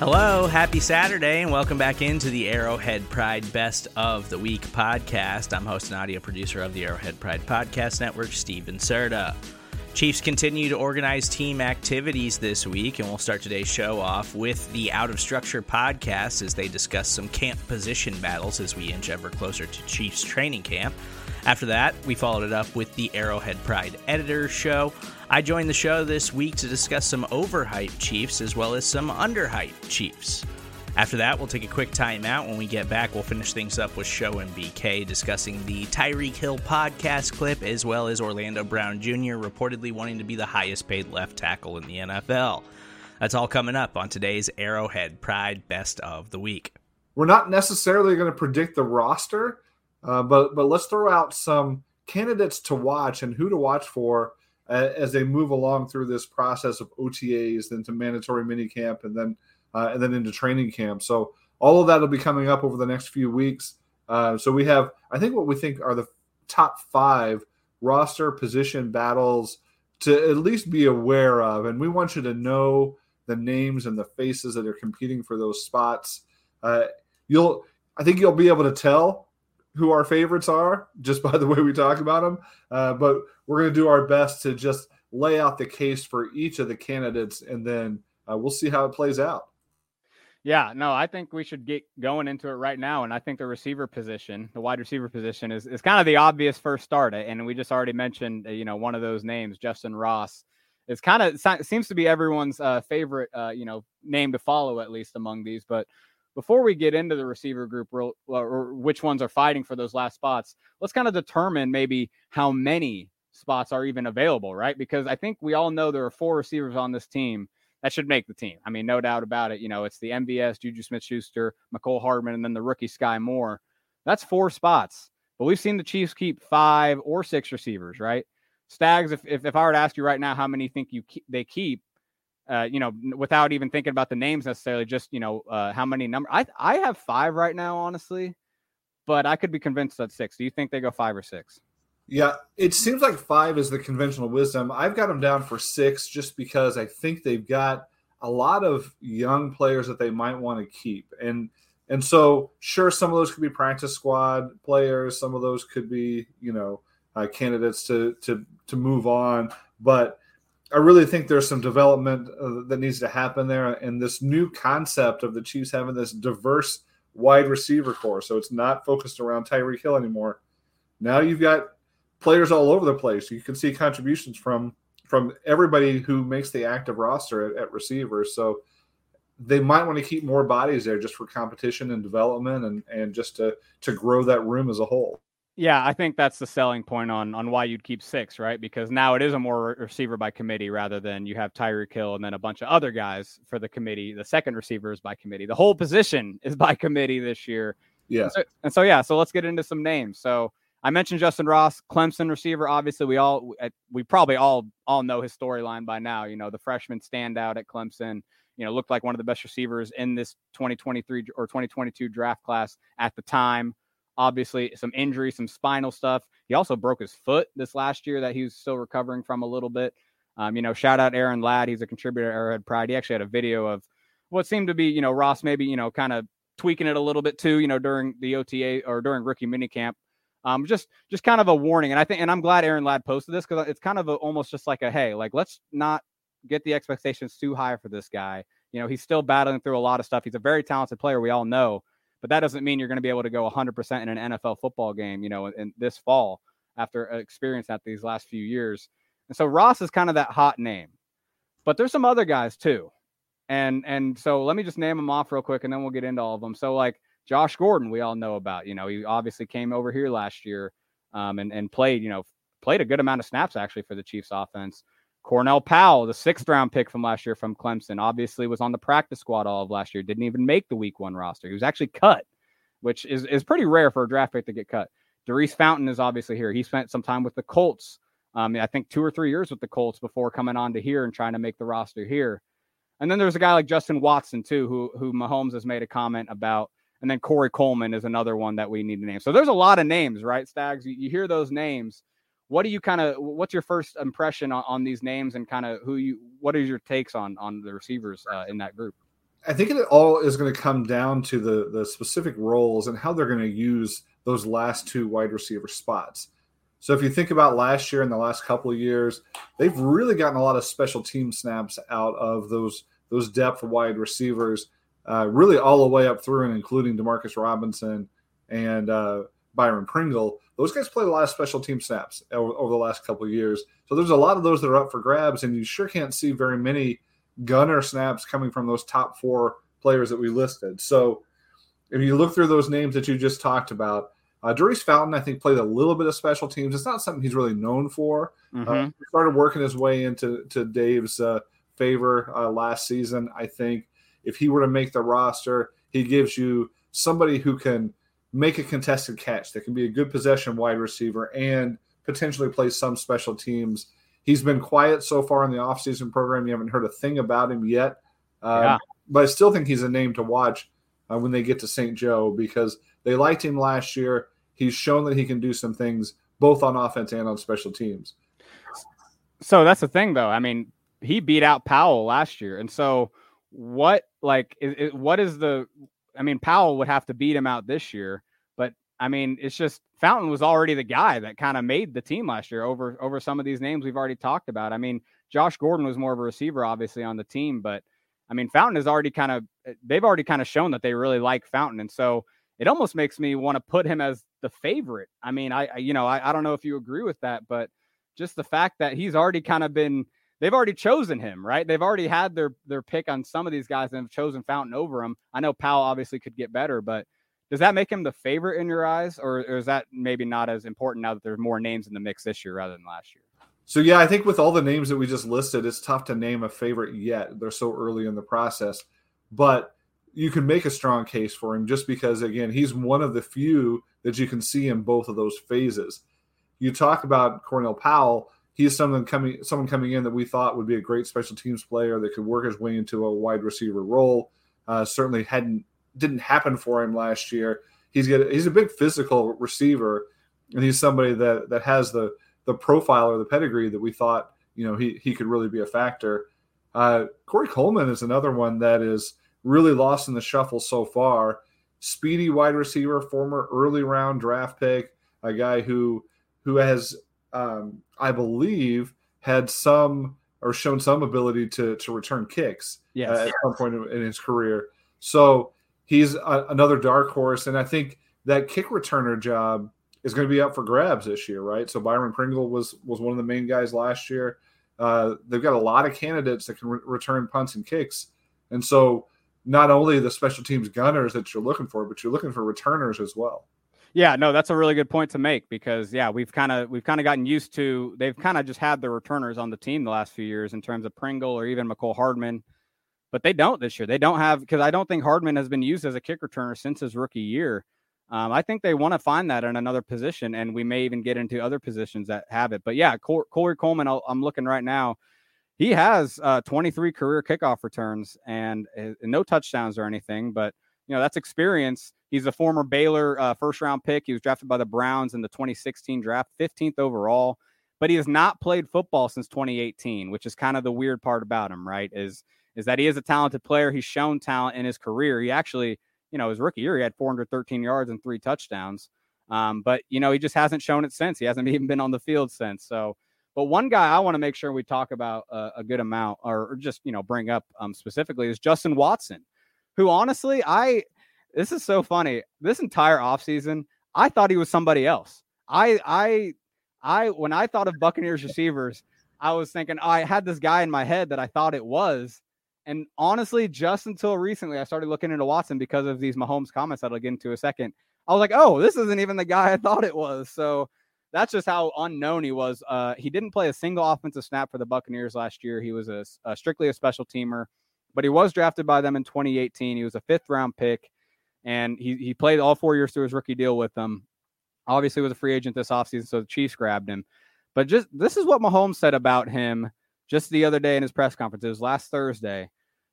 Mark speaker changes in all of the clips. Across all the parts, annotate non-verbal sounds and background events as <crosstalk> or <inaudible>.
Speaker 1: Hello, happy Saturday, and welcome back into the Arrowhead Pride Best of the Week podcast. I'm host and audio producer of the Arrowhead Pride Podcast Network, Steven Serta. Chiefs continue to organize team activities this week, and we'll start today's show off with the Out of Structure podcast as they discuss some camp position battles as we inch ever closer to Chiefs training camp. After that, we followed it up with the Arrowhead Pride Editor Show. I joined the show this week to discuss some overhyped Chiefs as well as some underhyped Chiefs. After that, we'll take a quick timeout. When we get back, we'll finish things up with Show and BK discussing the Tyreek Hill podcast clip as well as Orlando Brown Jr. reportedly wanting to be the highest paid left tackle in the NFL. That's all coming up on today's Arrowhead Pride Best of the Week.
Speaker 2: We're not necessarily going to predict the roster, uh, but but let's throw out some candidates to watch and who to watch for as they move along through this process of OTAs, then to mandatory minicamp, and then uh, and then into training camp. So all of that will be coming up over the next few weeks. Uh, so we have, I think, what we think are the top five roster position battles to at least be aware of, and we want you to know the names and the faces that are competing for those spots. Uh, you'll, I think, you'll be able to tell who our favorites are just <laughs> by the way we talk about them. Uh, but we're going to do our best to just lay out the case for each of the candidates, and then uh, we'll see how it plays out.
Speaker 3: Yeah, no, I think we should get going into it right now. And I think the receiver position, the wide receiver position, is, is kind of the obvious first start. And we just already mentioned, uh, you know, one of those names, Justin Ross. It's kind of seems to be everyone's uh, favorite, uh, you know, name to follow at least among these. But before we get into the receiver group or, or which ones are fighting for those last spots, let's kind of determine maybe how many spots are even available, right? Because I think we all know there are four receivers on this team that should make the team. I mean, no doubt about it. You know, it's the MVS, Juju Smith Schuster, Mecole Hardman, and then the rookie Skyy Moore. That's four spots. But we've seen the Chiefs keep five or six receivers, right? Stags, if, if, if I were to ask you right now how many think you keep, they keep, uh, you know, without even thinking about the names necessarily, just you know, uh, how many number. I I have five right now, honestly, but I could be convinced that six. Do you think they go five or six?
Speaker 2: Yeah, it seems like five is the conventional wisdom. I've got them down for six just because I think they've got a lot of young players that they might want to keep, and and so sure, some of those could be practice squad players, some of those could be you know uh, candidates to to to move on, but I really think there's some development uh, that needs to happen there, and this new concept of the Chiefs having this diverse wide receiver corps, so it's not focused around Tyreek Hill anymore. Now you've got players all over the place. You can see contributions from from everybody who makes the active roster at, at receivers. So they might want to keep more bodies there just for competition and development and and just to to grow that room as a whole.
Speaker 3: Yeah, I think that's the selling point on on why you'd keep six, right? Because now it is a more receiver by committee rather than you have Tyreek Hill and then a bunch of other guys for the committee. The second receiver is by committee. The whole position <laughs> is by committee this year.
Speaker 2: Yeah.
Speaker 3: And so, and so yeah, so let's get into some names. So I mentioned Justin Ross, Clemson receiver. Obviously, we all we probably all all know his storyline by now. You know, the freshman standout at Clemson. You know, looked like one of the best receivers in this 2023 or 2022 draft class at the time obviously some injury, some spinal stuff. He also broke his foot this last year that he was still recovering from a little bit. Um, you know, shout out Aaron Ladd. He's a contributor at Arrowhead Pride. He actually had a video of what seemed to be, you know, Ross maybe, you know, kind of tweaking it a little bit too, you know, during the OTA or during rookie minicamp. Um, just just kind of a warning. And I think and I'm glad Aaron Ladd posted this because it's kind of a, almost just like a hey, like let's not get the expectations too high for this guy. You know, he's still battling through a lot of stuff. He's a very talented player, we all know but that doesn't mean you're going to be able to go 100% in an NFL football game, you know, in, this fall after experience that these last few years. And so Ross is kind of that hot name. but there's some other guys too. And and so let me just name them off real quick and then we'll get into all of them. So like Josh Gordon, we all know about. You know, he obviously came over here last year um, and, and played, you know, played a good amount of snaps actually for the Chiefs offense. Cornell Powell, the sixth round pick from last year from Clemson, obviously was on the practice squad all of last year, didn't even make the week one roster. He was actually cut, which is, is pretty rare for a draft pick to get cut. Daurice Fountain is obviously here. He spent some time with the Colts. Um, I think two or three years with the Colts before coming on to here and trying to make the roster here. And then there's a guy like Justin Watson too, who who Mahomes has made a comment about. And then Corey Coleman is another one that we need to name. So there's a lot of names, right, Stags? You, you hear those names. What do you kind of? What's your first impression on, on these names and kind of who you? What are your takes on on the receivers uh, in that group?
Speaker 2: I think it all is going to come down to the the specific roles and how they're going to use those last two wide receiver spots. So if you think about last year and the last couple of years, they've really gotten a lot of special team snaps out of those those depth wide receivers, uh, really all the way up through and including Demarcus Robinson and uh, Byron Pringle. Those guys played a lot of special team snaps over, over the last couple of years. So there's a lot of those that are up for grabs, and you sure can't see very many gunner snaps coming from those top four players that we listed. So if you look through those names that you just talked about, uh, Daurice Fountain, I think, played a little bit of special teams. It's not something he's really known for. Mm-hmm. Uh, he started working his way into to Dave's uh, favor uh, last season. I think if he were to make the roster, he gives you somebody who can make a contested catch that can be a good possession wide receiver and potentially play some special teams. He's been quiet so far in the offseason program. You haven't heard a thing about him yet. Um, yeah. But I still think he's a name to watch uh, when they get to St. Joe because they liked him last year. He's shown that he can do some things both on offense and on special teams.
Speaker 3: So that's the thing, though. I mean, he beat out Powell last year, and so what? Like, is, is, what is the? I mean, Powell would have to beat him out this year, but I mean, it's just Fountain was already the guy that kind of made the team last year over over some of these names we've already talked about. I mean, Josh Gordon was more of a receiver, obviously, on the team, but I mean, Fountain has already kind of eh, they've already kind of shown that they really like Fountain, and so it almost makes me want to put him as the favorite. I mean, I, I you know, I, I don't know if you agree with that, but just the fact that he's already kind of been they've already chosen him, right? They've already had their their pick on some of these guys and have chosen Fountain over him. I know Powell obviously could get better, but does that make him the favorite in your eyes, or, or is that maybe not as important now that there's more names in the mix this year rather than last year?
Speaker 2: So yeah, I think with all the names that we just listed, it's tough to name a favorite yet. They're so early in the process, but you can make a strong case for him just because again he's one of the few that you can see in both of those phases. You talk about Cornell Powell, he's someone coming someone coming in that we thought would be a great special teams player that could work his way into a wide receiver role. Uh, certainly hadn't didn't happen for him last year. He's get he's a big physical receiver, and he's somebody that that has the the profile or the pedigree that we thought you know he he could really be a factor. Uh, Corey Coleman is another one that is really lost in the shuffle so far. Speedy wide receiver, former early round draft pick, a guy who who has, um, I believe, had some or shown some ability to to return kicks yes. uh, at some point in his career. So he's a, another dark horse, and I think that kick returner job is going to be up for grabs this year, right? So Byron Pringle was was one of the main guys last year. Uh, they've got a lot of candidates that can re- return punts and kicks, and so not only the special teams gunners that you're looking for, but you're looking for returners as well.
Speaker 3: Yeah, no, that's a really good point to make because yeah, we've kind of we've kind of gotten used to they've kind of just had the returners on the team the last few years in terms of Pringle or even Mecole Hardman, but they don't this year. They don't have because I don't think Hardman has been used as a kick returner since his rookie year. Um, I think they want to find that in another position, and we may even get into other positions that have it. But yeah, Corey Coleman, i am looking right now he has uh, 23 career kickoff returns and, uh, no touchdowns or anything, but you know that's experience. He's a former Baylor uh, first round pick. He was drafted by the Browns in the 2016 draft, 15th overall, but he has not played football since 2018, which is kind of the weird part about him, right? Is is that he is a talented player. He's shown talent in his career. He actually, you know, his rookie year, he had 413 yards and three touchdowns. Um, but you know, he just hasn't shown it since. He hasn't <laughs> even been on the field since. So but one guy I want to make sure we talk about uh, a good amount, or, or, just you know bring up um, specifically, is Justin Watson, who honestly I this is so funny. This entire offseason, I thought he was somebody else. I I I when I thought of Buccaneers receivers, I was thinking oh, I had this guy in my head that I thought it was. And honestly, just until recently, I started looking into Watson because of these Mahomes comments that I'll get into a second. I was like, oh, this isn't even the guy I thought it was. So that's just how unknown he was. Uh, he didn't play a single offensive snap for the Buccaneers last year. He was a, a strictly a special teamer, but he was drafted by them in 2018. He was a fifth round pick, and he he played all four years through his rookie deal with them. Obviously, was a free agent this offseason, so the Chiefs grabbed him. But just this is what Mahomes said about him just the other day in his press conference. It was last Thursday.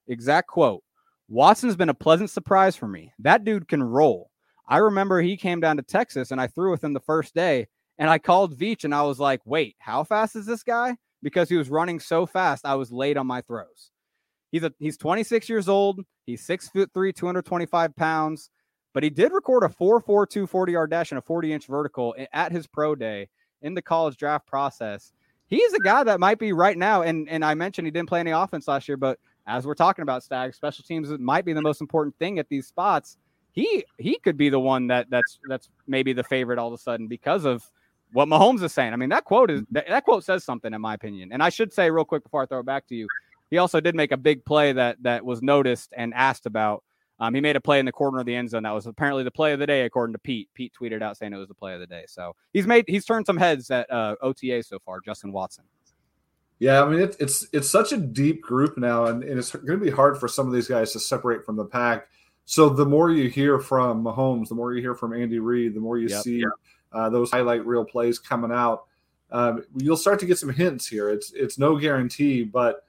Speaker 3: Exact quote Watson's been a pleasant surprise for me. That dude can roll. I remember he came down to Texas and I threw with him the first day. And I called Veach and I was like, wait, how fast is this guy? Because he was running so fast, I was late on my throws. He's a he's 26 years old. He's six foot three, 225 pounds, but he did record a 4.42 40 yard dash and a 40 inch vertical at his pro day in the college draft process. He's a guy that might be right now. And and I mentioned he didn't play any offense last year, but as we're talking about Stag, special teams might be the most important thing at these spots. He he could be the one that that's that's maybe the favorite all of a sudden because of what Mahomes is saying. I mean, that quote is that, that quote says something in my opinion. And I should say real quick before I throw it back to you, he also did make a big play that that was noticed and asked about. Um, he made a play in the corner of the end zone that was apparently the play of the day, according to Pete. Pete tweeted out saying it was the play of the day. So he's made he's turned some heads at uh, OTA so far. Justin Watson.
Speaker 2: Yeah, I mean it, it's it's such a deep group now, and, and it's going to be hard for some of these guys to separate from the pack. So the more you hear from Mahomes, the more you hear from Andy Reid, the more you yep, see yep. Uh, those highlight reel plays coming out. Um, you'll start to get some hints here. It's it's no guarantee, but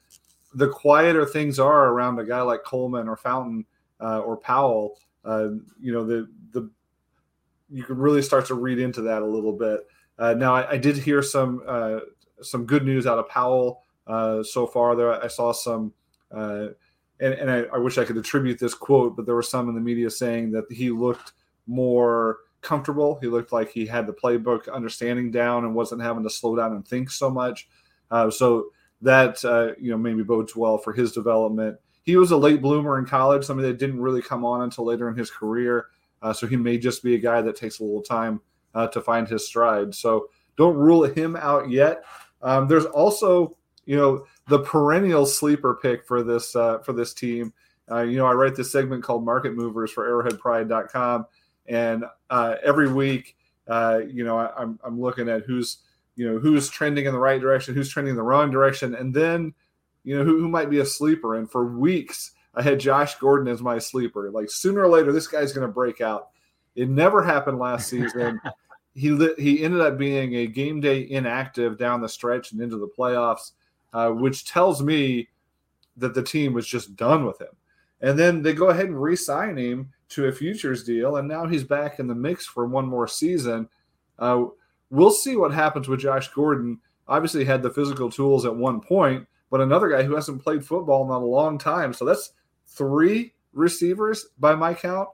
Speaker 2: the quieter things are around a guy like Coleman or Fountain uh, or Powell, uh, you know the the you can really start to read into that a little bit. Uh, now I, I, did hear some uh, some good news out of Powell uh, so far. There I saw some. and, and I, I wish I could attribute this quote, but there were some in the media saying that he looked more comfortable. He looked like he had the playbook understanding down and wasn't having to slow down and think so much. Uh, so that uh, you know maybe bodes well for his development. He was a late bloomer in college, somebody that didn't really come on until later in his career. Uh, so he may just be a guy that takes a little time uh, to find his stride. So don't rule him out yet. Um, there's also you know the perennial sleeper pick for this uh, for this team. Uh, you know, I write this segment called Market Movers for ArrowheadPride.com and uh, every week, you know, I, I'm I'm looking at who's you know who's trending in the right direction, who's trending in the wrong direction, and then you know who, who might be a sleeper. And for weeks, I had Josh Gordon as my sleeper. Like sooner or later, this guy's going to break out. It never happened last season. <laughs> he he ended up being a game day inactive down the stretch and into the playoffs, uh, which tells me that the team was just done with him. And then they go ahead and re-sign him to a futures deal, and now he's back in the mix for one more season. Uh, we'll see what happens with Josh Gordon. Obviously, had the physical tools at one point, but another guy who hasn't played football in a long time. So that's three receivers by my count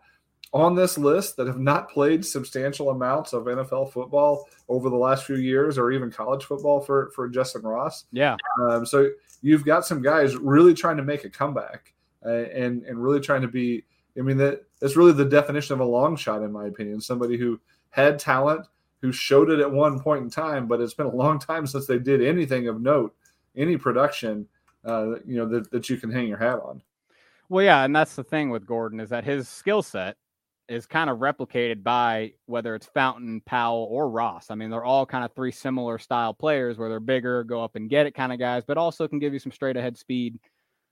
Speaker 2: on this list that have not played substantial amounts of NFL football over the last few years, or even college football for for Justin Ross.
Speaker 3: Yeah.
Speaker 2: Um, so you've got some guys really trying to make a comeback uh, and and really trying to be. I mean that that's really the definition of a long shot, in my opinion. Somebody who had talent, who showed it at one point in time, but it's been a long time since they did anything of note, any production, uh, you know, that, that you can hang your hat on.
Speaker 3: Well, yeah, and that's the thing with Gordon is that his skill set is kind of replicated by whether it's Fountain, Powell, or Ross. I mean, they're all kind of three similar style players where they're bigger, go up and get it kind of guys, but also can give you some straight ahead speed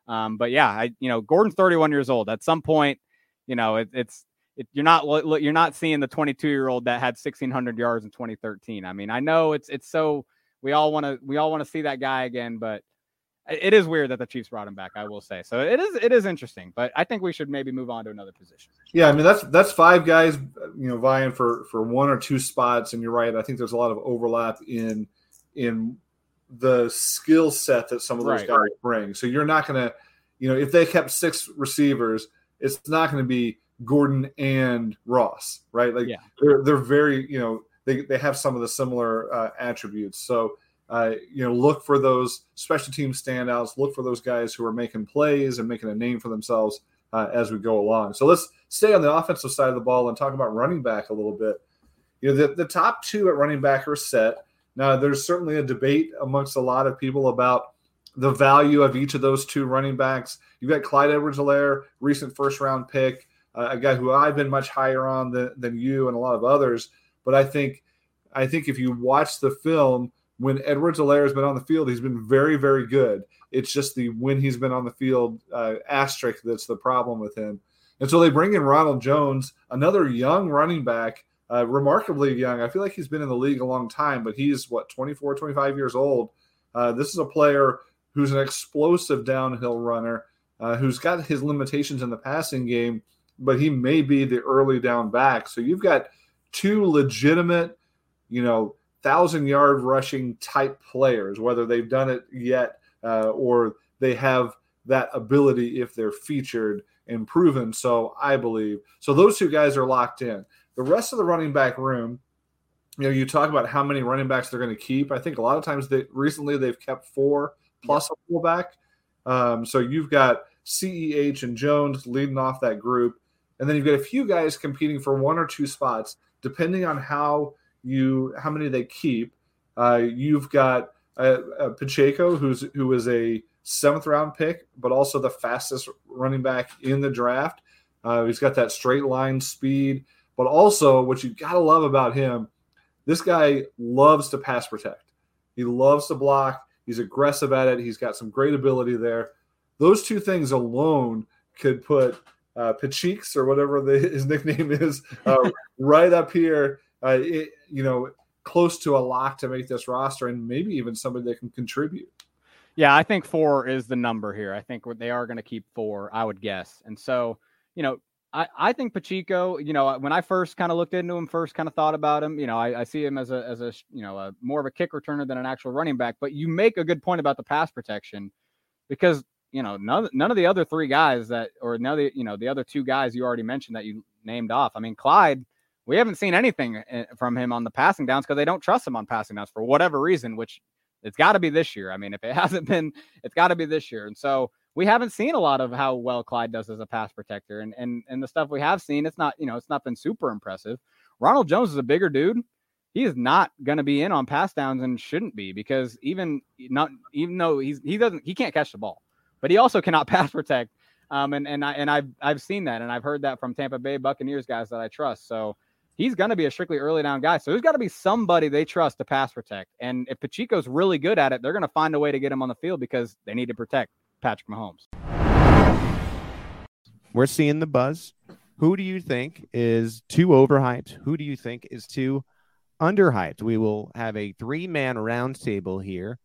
Speaker 3: um, but yeah, I you know Gordon's 31 years old. At some point, you know it, it's it, you're not you're not seeing the 22 year old that had 1600 yards in 2013. I mean, I know it's it's so we all want to we all want to see that guy again, but it is weird that the Chiefs brought him back. I will say so. It is it is interesting, but I think we should maybe move on to another position.
Speaker 2: Yeah, I mean that's that's five guys, you know, vying for for one or two spots, and you're right. I think there's a lot of overlap in in the skill set that some of those right. guys bring. So you're not going to, you know, if they kept six receivers, it's not going to be Gordon and Ross, right? Like yeah. they're they're very, you know, they they have some of the similar uh, attributes. So uh, you know, look for those special team standouts. Look for those guys who are making plays and making a name for themselves uh, as we go along. So let's stay on the offensive side of the ball and talk about running back a little bit. You know, the, the top two at running back are set. Now, there's certainly a debate amongst a lot of people about the value of each of those two running backs. You've got Clyde Edwards-Helaire, recent first round pick, uh, a guy who I've been much higher on than, you and a lot of others. But I think I think if you watch the film, when Edwards-Helaire has been on the field, he's been very, very good. It's just the when he's been on the field uh, asterisk that's the problem with him. And so they bring in Ronald Jones, another young running back, uh, remarkably young. I feel like he's been in the league a long time, but he's what 24, 25 years old. Uh, this is a player who's an explosive downhill runner, uh, who's got his limitations in the passing game, but he may be the early down back. So you've got two legitimate, you know, thousand yard rushing type players, whether they've done it yet uh, or they have that ability if they're featured and proven. So I believe so. Those two guys are locked in. The rest of the running back room, you know, you talk about how many running backs they're going to keep. I think a lot of times they recently they've kept four plus a fullback. Um, so you've got CEH and Jones leading off that group, and then you've got a few guys competing for one or two spots, depending on how you how many they keep. Uh, you've got uh, uh, Pacheco, who's who is a seventh round pick, but also the fastest running back in the draft. Uh, he's got that straight line speed, but also what you got to love about him, this guy loves to pass protect. He loves to block. He's aggressive at it. He's got some great ability there. Those two things alone could put uh, or whatever the, <laughs> his nickname is uh, right up here. Uh, it, you know, close to a lock to make this roster, and maybe even somebody that can contribute.
Speaker 3: Yeah, I think four is the number here. I think they are going to keep four, I would guess. And so, you know, I, I think Pacheco, you know, when I first kind of looked into him, first kind of thought about him, you know, I, I, see him as a, as a, you know, a more of a kick returner than an actual running back. But you make a good point about the pass protection because, you know, none, none of the other three guys that, or of the, you know, the other two guys you already mentioned that you named off. I mean, Clyde, we haven't seen anything eh, from him on the passing downs because they don't trust him on passing downs for whatever reason, which it's got to be this year. I mean, if it <laughs> hasn't been, it's got to be this year. And so we haven't seen a lot of how well Clyde does as a pass protector. And and and the stuff we have seen, it's not, you know, it's not been super impressive. Ronald Jones is a bigger dude. He is not going to be in on pass downs and shouldn't be because even not even though he's he doesn't he can't catch the ball, but he also cannot <laughs> pass protect. Um, and and I and I've I've seen that and I've heard that from Tampa Bay Buccaneers guys that I trust. So he's going to be a strictly early down guy. So there's got to be somebody they trust to pass protect. And if Pacheco's really good at it, they're going to find a way to get him on the field because they need to protect Patrick Mahomes.
Speaker 4: We're seeing the buzz. Who do you think is too overhyped? Who do you think is too underhyped? We will have a three man roundtable here.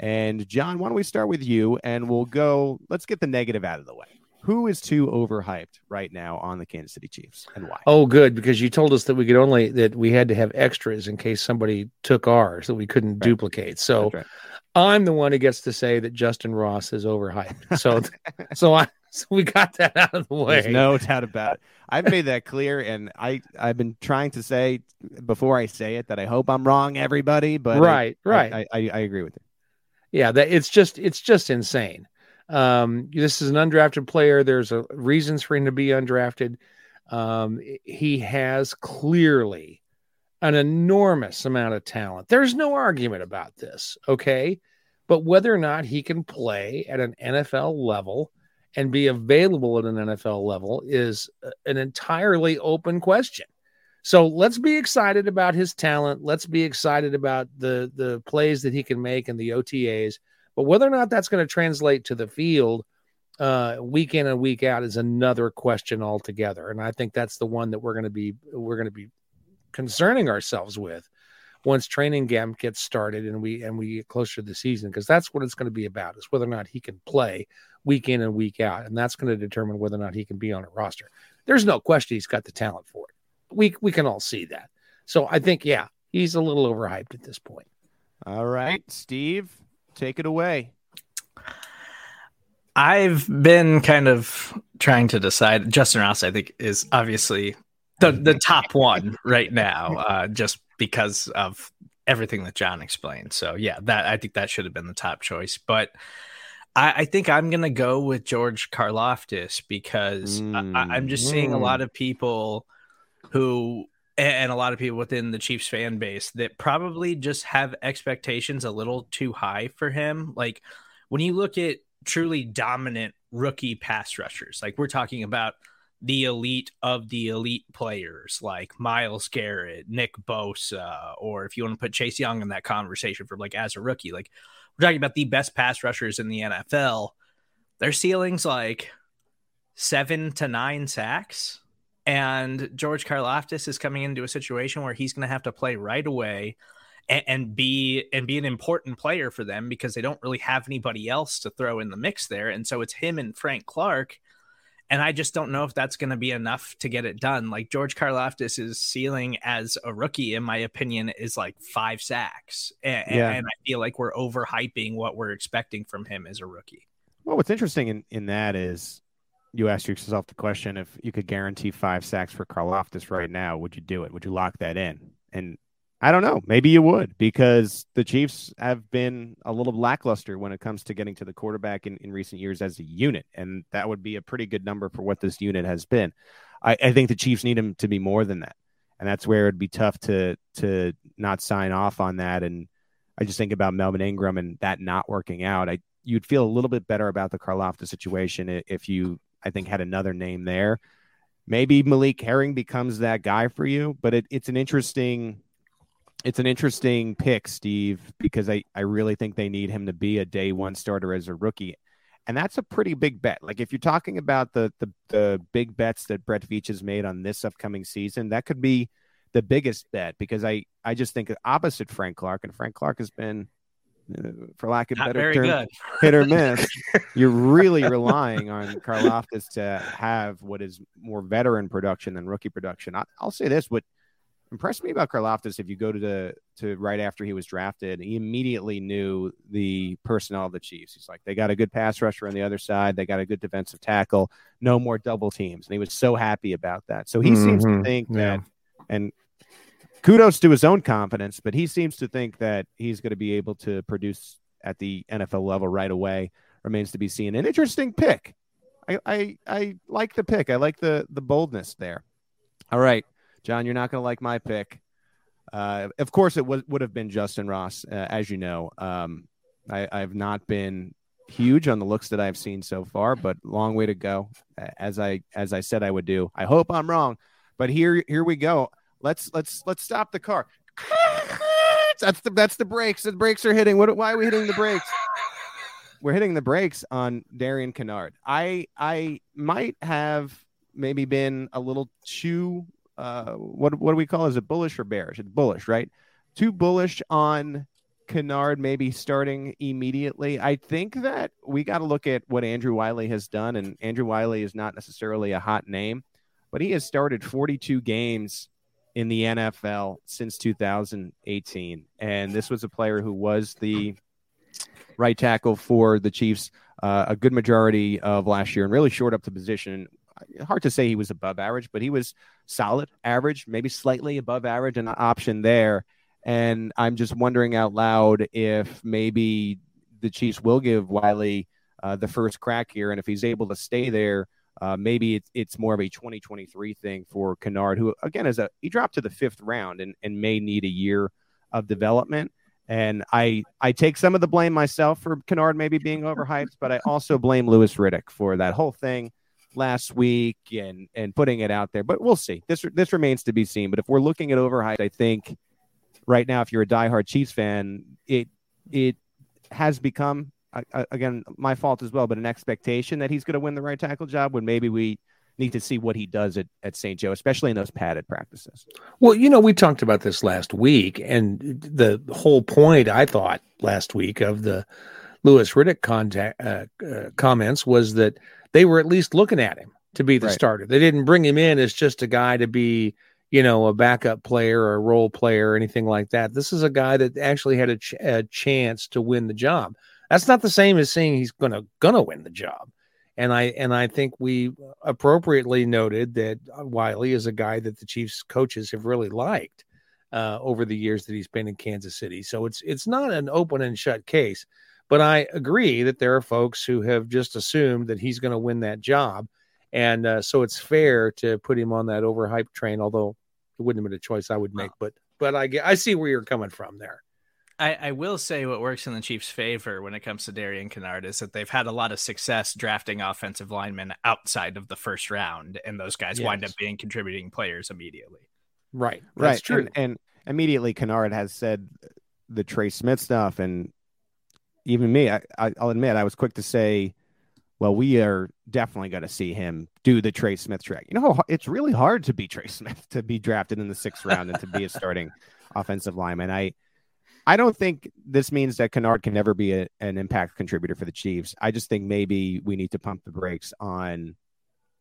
Speaker 4: And John, why don't we start with you and we'll go, let's get the negative out of the way who is too overhyped right now on the Kansas City Chiefs and why?
Speaker 5: Oh, good, because you told us that we could only that we had to have extras in case somebody took ours that we couldn't right. duplicate. So right. I'm the one who gets to say that Justin Ross is overhyped. So <laughs> so I so we got that out of the way.
Speaker 4: There's no doubt about it. I've made that clear, and I I've been trying to say before I say it that I hope I'm wrong, everybody. But
Speaker 5: right,
Speaker 4: I,
Speaker 5: right,
Speaker 4: I, I, I agree with you.
Speaker 5: Yeah, that it's just it's just insane. Um, this is an undrafted player. There's a reasons for him to be undrafted. Um, he has clearly an enormous amount of talent. There's no argument about this. Okay. But whether or not he can play at an NFL level and be available at an NFL level is an entirely open question. So let's be excited about his talent. Let's be excited about the the plays that he can make and the OTAs. But whether or not that's going to translate to the field uh, week in and week out is another question altogether. And I think that's the one that we're going to be we're going to be concerning ourselves with once training camp gets started and we and we get closer to the season because that's what it's going to be about is whether or not he can play week in and week out and that's going to determine whether or not he can be on a roster there's no question he's got the talent for it we we can all see that so i think yeah he's a little overhyped at this point
Speaker 4: all right steve take it away.
Speaker 1: I've been kind of trying to decide. Justin Ross, I think, is obviously the the top one right now, <laughs> uh, just because of everything that John explained. So yeah, that I think that should have been the top choice. But I, I think I'm gonna go with George Karlaftis because mm. I, am just seeing a lot mm. of people who and a lot of people within the Chiefs fan base that probably just have expectations a little too high for him. Like when you look at truly dominant rookie pass rushers, like we're talking about the elite of the elite players like Myles Garrett, Nick Bosa, or if you want to put Chase Young in that conversation for like as a rookie, like we're talking about the best pass rushers in the NFL. Their ceilings like seven to nine sacks. And George Karlaftis is coming into a situation where he's going to have to play right away and, and, be and be an important player for them because they don't really have anybody else to throw in the mix there. And so it's him and Frank Clark. And I just don't know if that's going to be enough to get it done. Like George Karlaftis' ceiling as a rookie, in my opinion, is like five sacks. And, yeah. and I feel like we're overhyping what we're expecting from him as a rookie.
Speaker 4: Well, what's interesting in, in that is you ask yourself the question if you could guarantee five sacks for Karlaftis right now, would you do it? Would you lock that in? And I don't know. Maybe you would because the Chiefs have been a little lackluster when it comes to getting to the quarterback in, in recent years as a unit. And that would be a pretty good number for what this unit has been. I, I think the Chiefs need him to be more than that. And that's where it'd be tough to to not sign off on that. And I just think about Melvin Ingram and that not working out. I you'd feel a little bit better about the Karlaftis situation if you I think had another name there. Maybe Malik Herring becomes that guy for you, but it, it's an interesting it's an interesting pick, Steve, because I, I really think they need him to be a day one starter as a rookie. And that's a pretty big bet. Like if you're talking about the the, the big bets that Brett Veach has made on this upcoming season, that could be the biggest bet because I, I just think opposite Frank Clark, and Frank Clark has been for lack of Not better term, hit or miss. <laughs> You're really relying on Karlaftis to have what is more veteran production than rookie production. I, will say this: what impressed me about Karlaftis, if you go to the to right after he was drafted, he immediately knew the personnel of the Chiefs. He's like, they got a good pass rusher on the other side, they got a good defensive tackle, no more double teams, and he was so happy about that. So he mm-hmm. seems to mm-hmm. think yeah. that, and kudos to his own confidence, but he seems to think that he's going to be able to produce at the NFL level right away. Remains to be seen. An interesting pick. I, I, I like the pick. I like the the boldness there. All right, John, you're not going to like my pick. Uh, of course, it would would have been Justin Ross, uh, as you know. Um, I, I have not been huge on the looks that I've seen so far, but long way to go. As I as I said I would do. I hope I'm wrong, but here here we go. Let's let's let's stop the car. <laughs> That's the that's the brakes. The brakes are hitting. What? Why are we hitting the brakes? We're hitting the brakes on Darian Kinnard. I I might have maybe been a little too uh what what do we call it? Is it bullish or bearish? It's bullish, right? Too bullish on Kinnard maybe starting immediately. I think that we got to look at what Andrew Wylie has done, and Andrew Wylie is not necessarily a hot name, but he has started 42 games in the NFL since 2018. And this was a player who was the right tackle for the Chiefs uh, a good majority of last year and really short up the position. Hard to say he was above average, but he was solid, average, maybe slightly above average, an option there. And I'm just wondering out loud if maybe the Chiefs will give Wylie uh, the first crack here. And if he's able to stay there, uh, maybe it's, it's more of a 2023 thing for Kinnard, who again is a he dropped to the fifth round and, and may need a year of development. And I I take some of the blame myself for Kinnard maybe being overhyped, but I also blame Louis Riddick for that whole thing last week and and putting it out there. But we'll see. This this remains to be seen. But if we're looking at overhyped, I think right now, if you're a diehard Chiefs fan, it it has become again, my fault as well, but an expectation that he's going to win the right tackle job when maybe we need to see what he does at, at St. Joe, especially in those padded practices.
Speaker 5: Well, you know, we talked about this last week, and the whole point I thought last week of the Louis Riddick contact, uh, uh, comments was that they were at least looking at him to be the right. starter. They didn't bring him in as just a guy to be, you know, a backup player or a role player or anything like that. This is a guy that actually had a, ch- a chance to win the job. That's not the same as saying he's gonna gonna win the job. And I and I think we appropriately noted that Wylie is a guy that the Chiefs coaches have really liked uh, over the years that he's been in Kansas City. So it's it's not an open and shut case. But I agree that there are folks who have just assumed that he's going to win that job, and uh, so it's fair to put him on that overhyped train. Although it wouldn't have been a choice I would make. But but I I see where you're coming from there.
Speaker 1: I, I, will say what works in the Chiefs' favor when it comes to Darian Kinnard is that they've had a lot of success drafting offensive linemen outside of the first round, and those guys yes. wind up being contributing players immediately.
Speaker 5: Right,
Speaker 4: That's right. True. And, and immediately Kinnard has said the Trey Smith stuff, and even me, I, I'll admit, I was quick to say, well, we are definitely going to see him do the Trey Smith track. You know, it's really hard to be Trey Smith to be drafted in the sixth round and to be a starting <laughs> offensive lineman. I I don't think this means that Kinnard can never be a, an impact contributor for the Chiefs. I just think maybe we need to pump the brakes on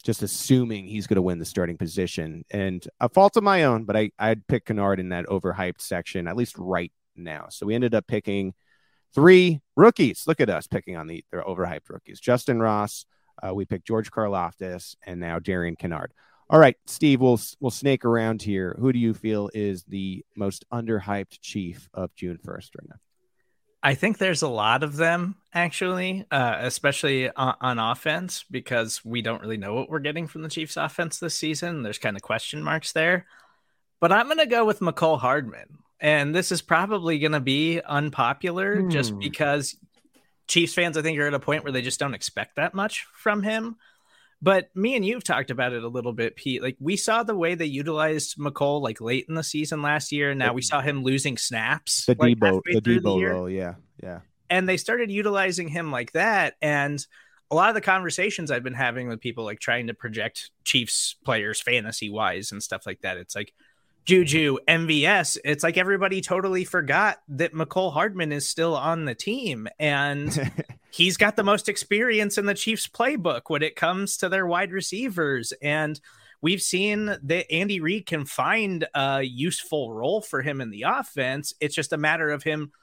Speaker 4: just assuming he's going to win the starting position. And a fault of my own, but I, I'd pick Kinnard in that overhyped section, at least right now. So we ended up picking three rookies. Look at us picking on the overhyped rookies. Justin Ross, uh, we picked George Karlaftis, and now Darian Kinnard. All right, Steve, we'll we'll snake around here. Who do you feel is the most underhyped chief of June first right now?
Speaker 1: I think there's a lot of them actually, uh, especially on, on, offense, because we don't really know what we're getting from the Chiefs' offense this season. There's kind of question marks there. But I'm going to go with Mecole Hardman, and this is probably going to be unpopular hmm. just because Chiefs fans, I think, are at a point where they just don't expect that much from him. But me and you've talked about it a little bit, Pete. Like we saw the way they utilized Mecole like late in the season last year. And now we saw him losing snaps.
Speaker 4: The
Speaker 1: like,
Speaker 4: Deebo, the Deebo the role, yeah, yeah.
Speaker 1: And they started utilizing him like that. And a lot of the conversations I've been having with people like trying to project Chiefs players fantasy wise and stuff like that, it's like Juju, MVS, it's like everybody totally forgot that Mecole Hardman is still on the team and <laughs> he's got the most experience in the Chiefs playbook when it comes to their wide receivers. And we've seen that Andy Reid can find a useful role for him in the offense. It's just a matter of him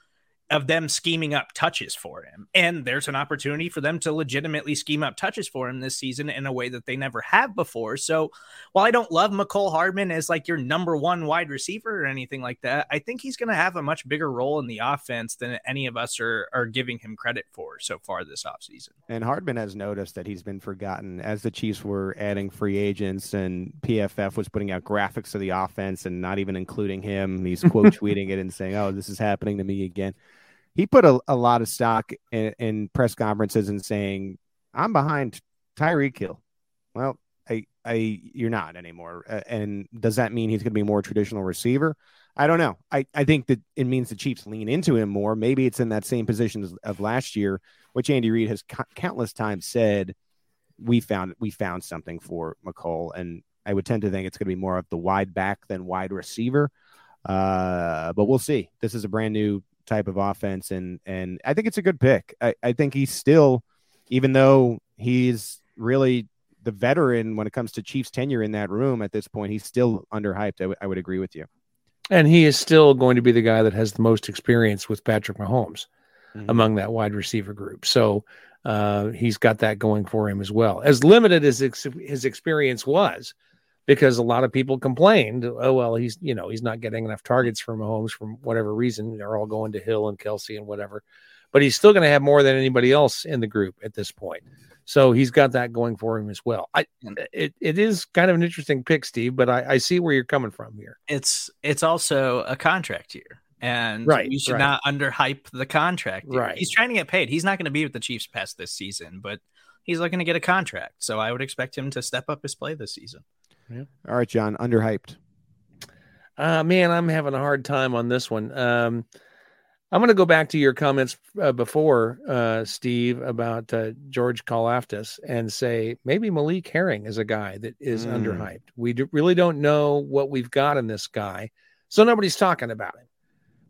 Speaker 1: of them scheming up touches for him. And there's an opportunity for them to legitimately scheme up touches for him this season in a way that they never have before. So while I don't love Mecole Hardman as like your number one wide receiver or anything like that, I think he's going to have a much bigger role in the offense than any of us are, are giving him credit for so far this offseason.
Speaker 4: And Hardman has noticed that he's been forgotten as the Chiefs were adding free agents and PFF was putting out graphics of the offense and not even including him. He's quote <laughs> tweeting it and saying, oh, this is happening to me again he put a, a lot of stock in, in, press conferences and saying, "I'm behind Tyreek Hill." Well, I, I, you're not anymore. And does that mean he's going to be more traditional receiver? I don't know. I, I think that it means the Chiefs lean into him more. Maybe it's in that same position as, of last year, which Andy Reid has countless times said we found we found something for Mecole, and I would tend to think it's going to be more of the wide back than wide receiver. Uh, but we'll see. This is a brand new type of offense, and and I think it's a good pick. I, I think he's still, even though he's really the veteran when it comes to Chiefs tenure in that room at this point, he's still underhyped. I, w- I would agree with you.
Speaker 5: And he is still going to be the guy that has the most experience with Patrick Mahomes mm-hmm. among that wide receiver group. So uh, he's got that going for him as well. As limited as ex- his experience was, because a lot of people complained, oh well, he's you know he's not getting enough targets from Mahomes from whatever reason. They're all going to Hill and Kelce and whatever, but he's still going to have more than anybody else in the group at this point. So he's got that going for him as well. I uh, it, it is kind of an interesting pick, Steve, but I, I see where you're coming from here.
Speaker 1: It's it's also a contract year. And
Speaker 5: right,
Speaker 1: you should
Speaker 5: right.
Speaker 1: not underhype the contract. Year.
Speaker 5: Right.
Speaker 1: He's trying to get paid. He's not going to be with the Chiefs past this season, but he's looking to get a contract. So I would expect him to step up his play this season.
Speaker 4: Yeah. All right, John, underhyped.
Speaker 5: Uh, man, I'm having a hard time on this one. Um, I'm going to go back to your comments uh, before, uh, Steve, about uh, George Karlaftis and say maybe Malik Herring is a guy that is mm. underhyped. We do, really don't know what we've got in this guy, so nobody's talking about him.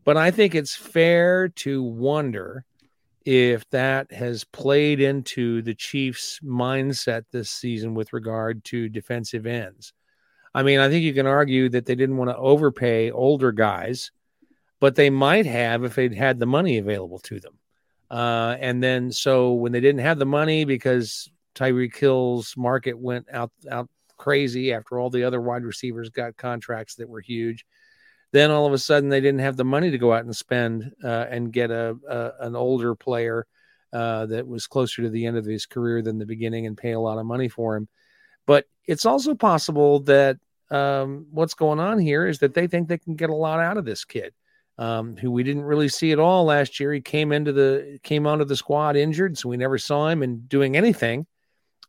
Speaker 5: But I think it's fair to wonder if that has played into the Chiefs' mindset this season with regard to defensive ends. I mean, I think you can argue that they didn't want to overpay older guys, but they might have if they'd had the money available to them. Uh, and then, so when they didn't have the money because Tyreek Hill's market went out out crazy after all the other wide receivers got contracts that were huge, then all of a sudden they didn't have the money to go out and spend uh, and get a, a, an older player uh, that was closer to the end of his career than the beginning and pay a lot of money for him. But it's also possible that um, what's going on here is that they think they can get a lot out of this kid, um, who we didn't really see at all last year. He came into the came onto the squad injured, so we never saw him in doing anything.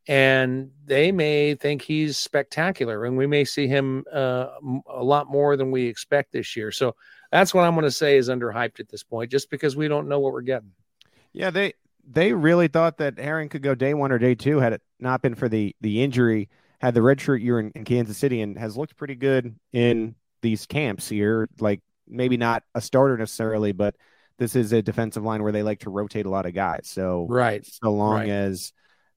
Speaker 5: And they may think he's spectacular, and we may see him uh, a lot more than we expect this year. So that's what I'm going to say is underhyped at this point, just because we don't know what we're getting.
Speaker 4: Yeah, they they really thought that Herring could go day one or day two had it not been for the the injury had the redshirt year in, in Kansas City and has looked pretty good in these camps here. Like maybe not a starter necessarily, but this is a defensive line where they like to rotate a lot of guys. So
Speaker 5: right,
Speaker 4: so long
Speaker 5: right.
Speaker 4: as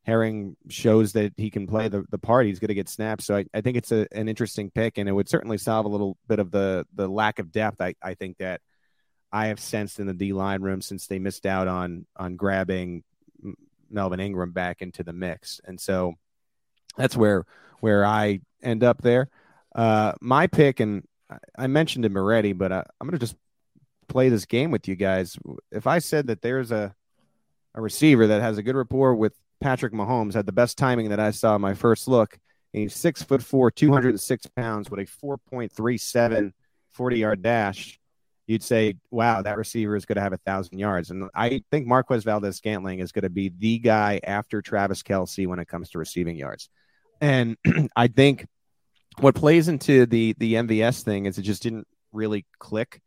Speaker 4: Herring shows that he can play the, the part, he's going to get snaps. So I, I think it's a, an interesting pick, and it would certainly solve a little bit of the the lack of depth. I, I think that I have sensed in the D line room since they missed out on on grabbing Melvin Ingram back into the mix, and so that's where where I end up there. Uh, my pick, and I mentioned him already, but I, I'm going to just play this game with you guys. If I said that there's a a receiver that has a good rapport with Patrick Mahomes, had the best timing that I saw my first look, he's six foot four, 206 pounds with a 4.37 40 yard dash you'd say, wow, that receiver is going to have a thousand yards. And I think Marquez Valdes-Scantling is going to be the guy after Travis Kelce when it comes to receiving yards. And <clears throat> I think what plays into the the MVS thing is it just didn't really click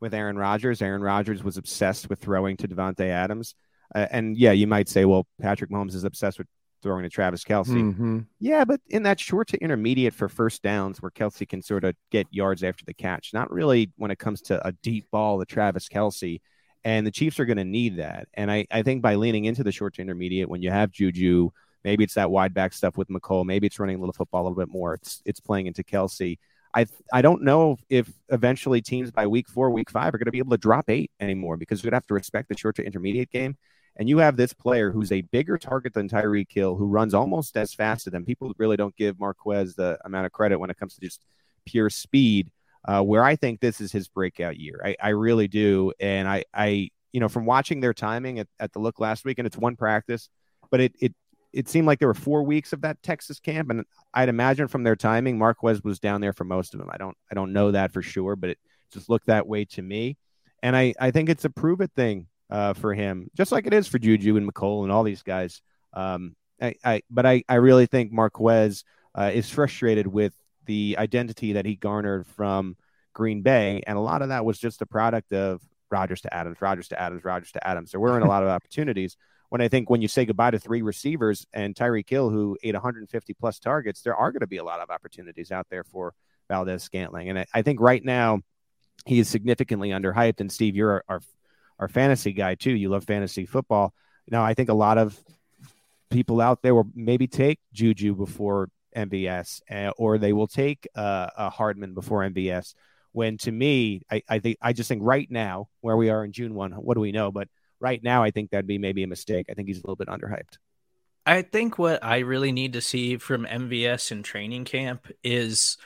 Speaker 4: with Aaron Rodgers. Aaron Rodgers was obsessed with throwing to Davante Adams. Uh, and yeah, you might say, well, Patrick Mahomes is obsessed with throwing to Travis Kelce.
Speaker 5: Mm-hmm.
Speaker 4: Yeah, but in that short to intermediate for first downs where Kelce can sort of get yards after the catch, not really when it comes to a deep ball to Travis Kelce. And the Chiefs are going to need that. And I, I think by leaning into the short to intermediate, when you have Juju, Maybe it's that wide back stuff with Mecole. Maybe it's running a little football a little bit more. It's it's playing into Kelce. I I don't know if eventually teams by week four, week five are going to be able to drop eight anymore because you'd have to respect the short to intermediate game. And you have this player who's a bigger target than Tyreek Hill, who runs almost as fast as them. People really don't give Marquez the amount of credit when it comes to just pure speed. Uh, where I think this is his breakout year. I, I really do. And I, I, you know, from watching their timing at, at the look last week, and it's one practice, but it, it it seemed like there were four weeks of that Texas camp, and I'd imagine from their timing, Marquez was down there for most of them. I don't I don't know that for sure, but it just looked that way to me. And I I think it's a prove it thing uh, for him, just like it is for Juju and Mecole and all these guys. Um, I, I but I I really think Marquez uh, is frustrated with the identity that he garnered from Green Bay, and a lot of that was just a product of Rodgers to Adams, Rodgers to Adams, Rodgers to Adams. There weren't a lot of opportunities when I think when you say goodbye to three receivers and Tyreek Hill, who ate 150 plus targets, there are going to be a lot of opportunities out there for Valdes-Scantling. And I, I think right now he is significantly underhyped. And Steve, you're our, our, our fantasy guy too. You love fantasy football. Now, I think a lot of people out there will maybe take Juju before MVS, uh, or they will take uh, a Hardman before MVS. When to me, I, I think I just think right now, where we are in June one, what do we know? But right now, I think that'd be maybe a mistake. I think he's a little bit underhyped.
Speaker 1: I think what I really need to see from MVS in training camp is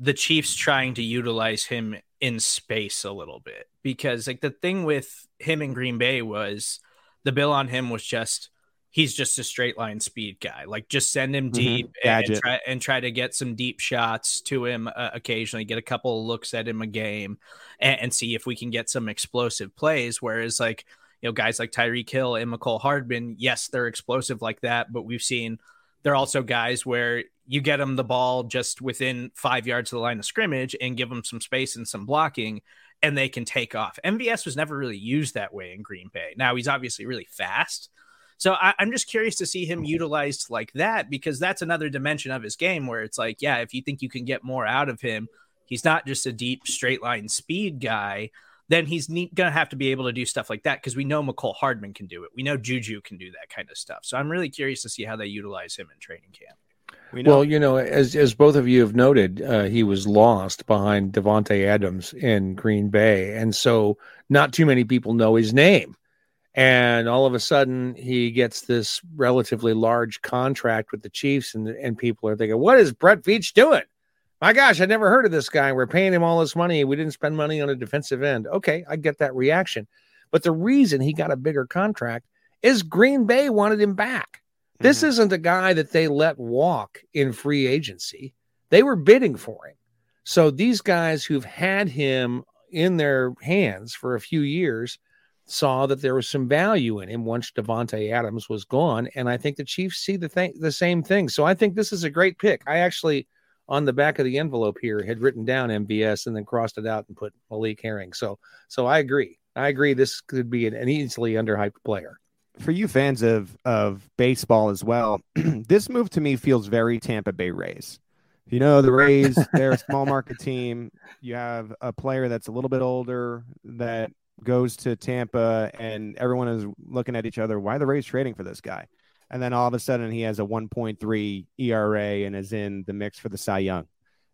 Speaker 1: the Chiefs trying to utilize him in space a little bit because like the thing with him in Green Bay was the bill on him was just he's just a straight line speed guy. Like just send him mm-hmm. deep mm-hmm. and, try, and try to get some deep shots to him uh, occasionally, get a couple of looks at him a game and, and, see if we can get some explosive plays. Whereas like you know, guys like Tyreek Hill and Mecole Hardman, yes, they're explosive like that, but we've seen they're also guys where you get them the ball just within five yards of the line of scrimmage and give them some space and some blocking, and they can take off. MVS was never really used that way in Green Bay. Now he's obviously really fast. So I, am just curious to see him utilized like that because that's another dimension of his game where it's like, yeah, if you think you can get more out of him, he's not just a deep straight line speed guy then he's going to have to be able to do stuff like that because we know Mecole Hardman can do it. We know Juju can do that kind of stuff. So I'm really curious to see how they utilize him in training camp.
Speaker 5: We well, you know, as as both of you have noted, uh, he was lost behind Davante Adams in Green Bay, and so not too many people know his name. And all of a sudden, he gets this relatively large contract with the Chiefs, and and people are thinking, "What is Brett Veach doing? my gosh, I never heard of this guy. We're paying him all this money. We didn't spend money on a defensive end. Okay, I get that reaction. But the reason he got a bigger contract is Green Bay wanted him back. This mm-hmm. isn't a guy that they let walk in free agency. They were bidding for him. So these guys who've had him in their hands for a few years saw that there was some value in him once Davante Adams was gone, and I think the Chiefs see the thing the same thing. So I think this is a great pick. I actually on the back of the envelope here had written down MVS and then crossed it out and put Malik Herring. So so I agree. I agree this could be an, an easily underhyped player.
Speaker 4: For you fans of of baseball as well, <clears throat> this move to me feels very Tampa Bay Rays. You know, the Rays, <laughs> they're a small market team. You have a player that's a little bit older that goes to Tampa, and everyone is looking at each other. Why the Rays trading for this guy? And then all of a sudden, he has a 1.3 ERA and is in the mix for the Cy Young.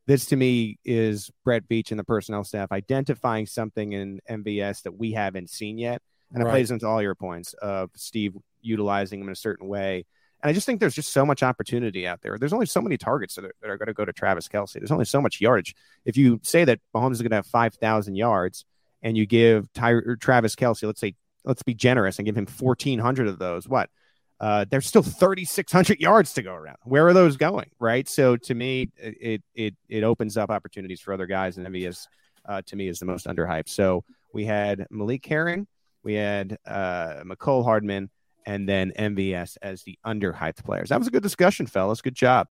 Speaker 4: This to me is Brett Veach and the personnel staff identifying something in MVS that we haven't seen yet. And right. it plays into all your points of Steve utilizing him in a certain way and I just think there's just so much opportunity out there. There's only so many targets that are, that are going to go to Travis Kelce. There's only so much yardage. If you say that Mahomes is going to have 5,000 yards and you give Ty- Travis Kelce, let's say, let's be generous and give him 1,400 of those, what? Uh, there's still 3,600 yards to go around. Where are those going? Right. So to me, it it it opens up opportunities for other guys, and MVS uh, to me is the most underhyped. So we had Malik Herring, we had uh, Mecole Hardman, and then MVS as the underhyped players. That was a good discussion, fellas. Good job.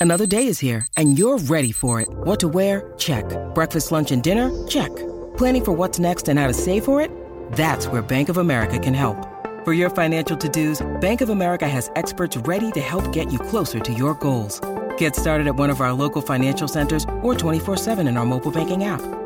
Speaker 6: Another day is here, and you're ready for it. What to wear? Check. Breakfast, lunch, and dinner? Check. Planning for what's next and how to save for it? That's where Bank of America can help. For your financial to-dos, Bank of America has experts ready to help get you closer to your goals. Get started at one of our local financial centers or 24-7 in our mobile banking app.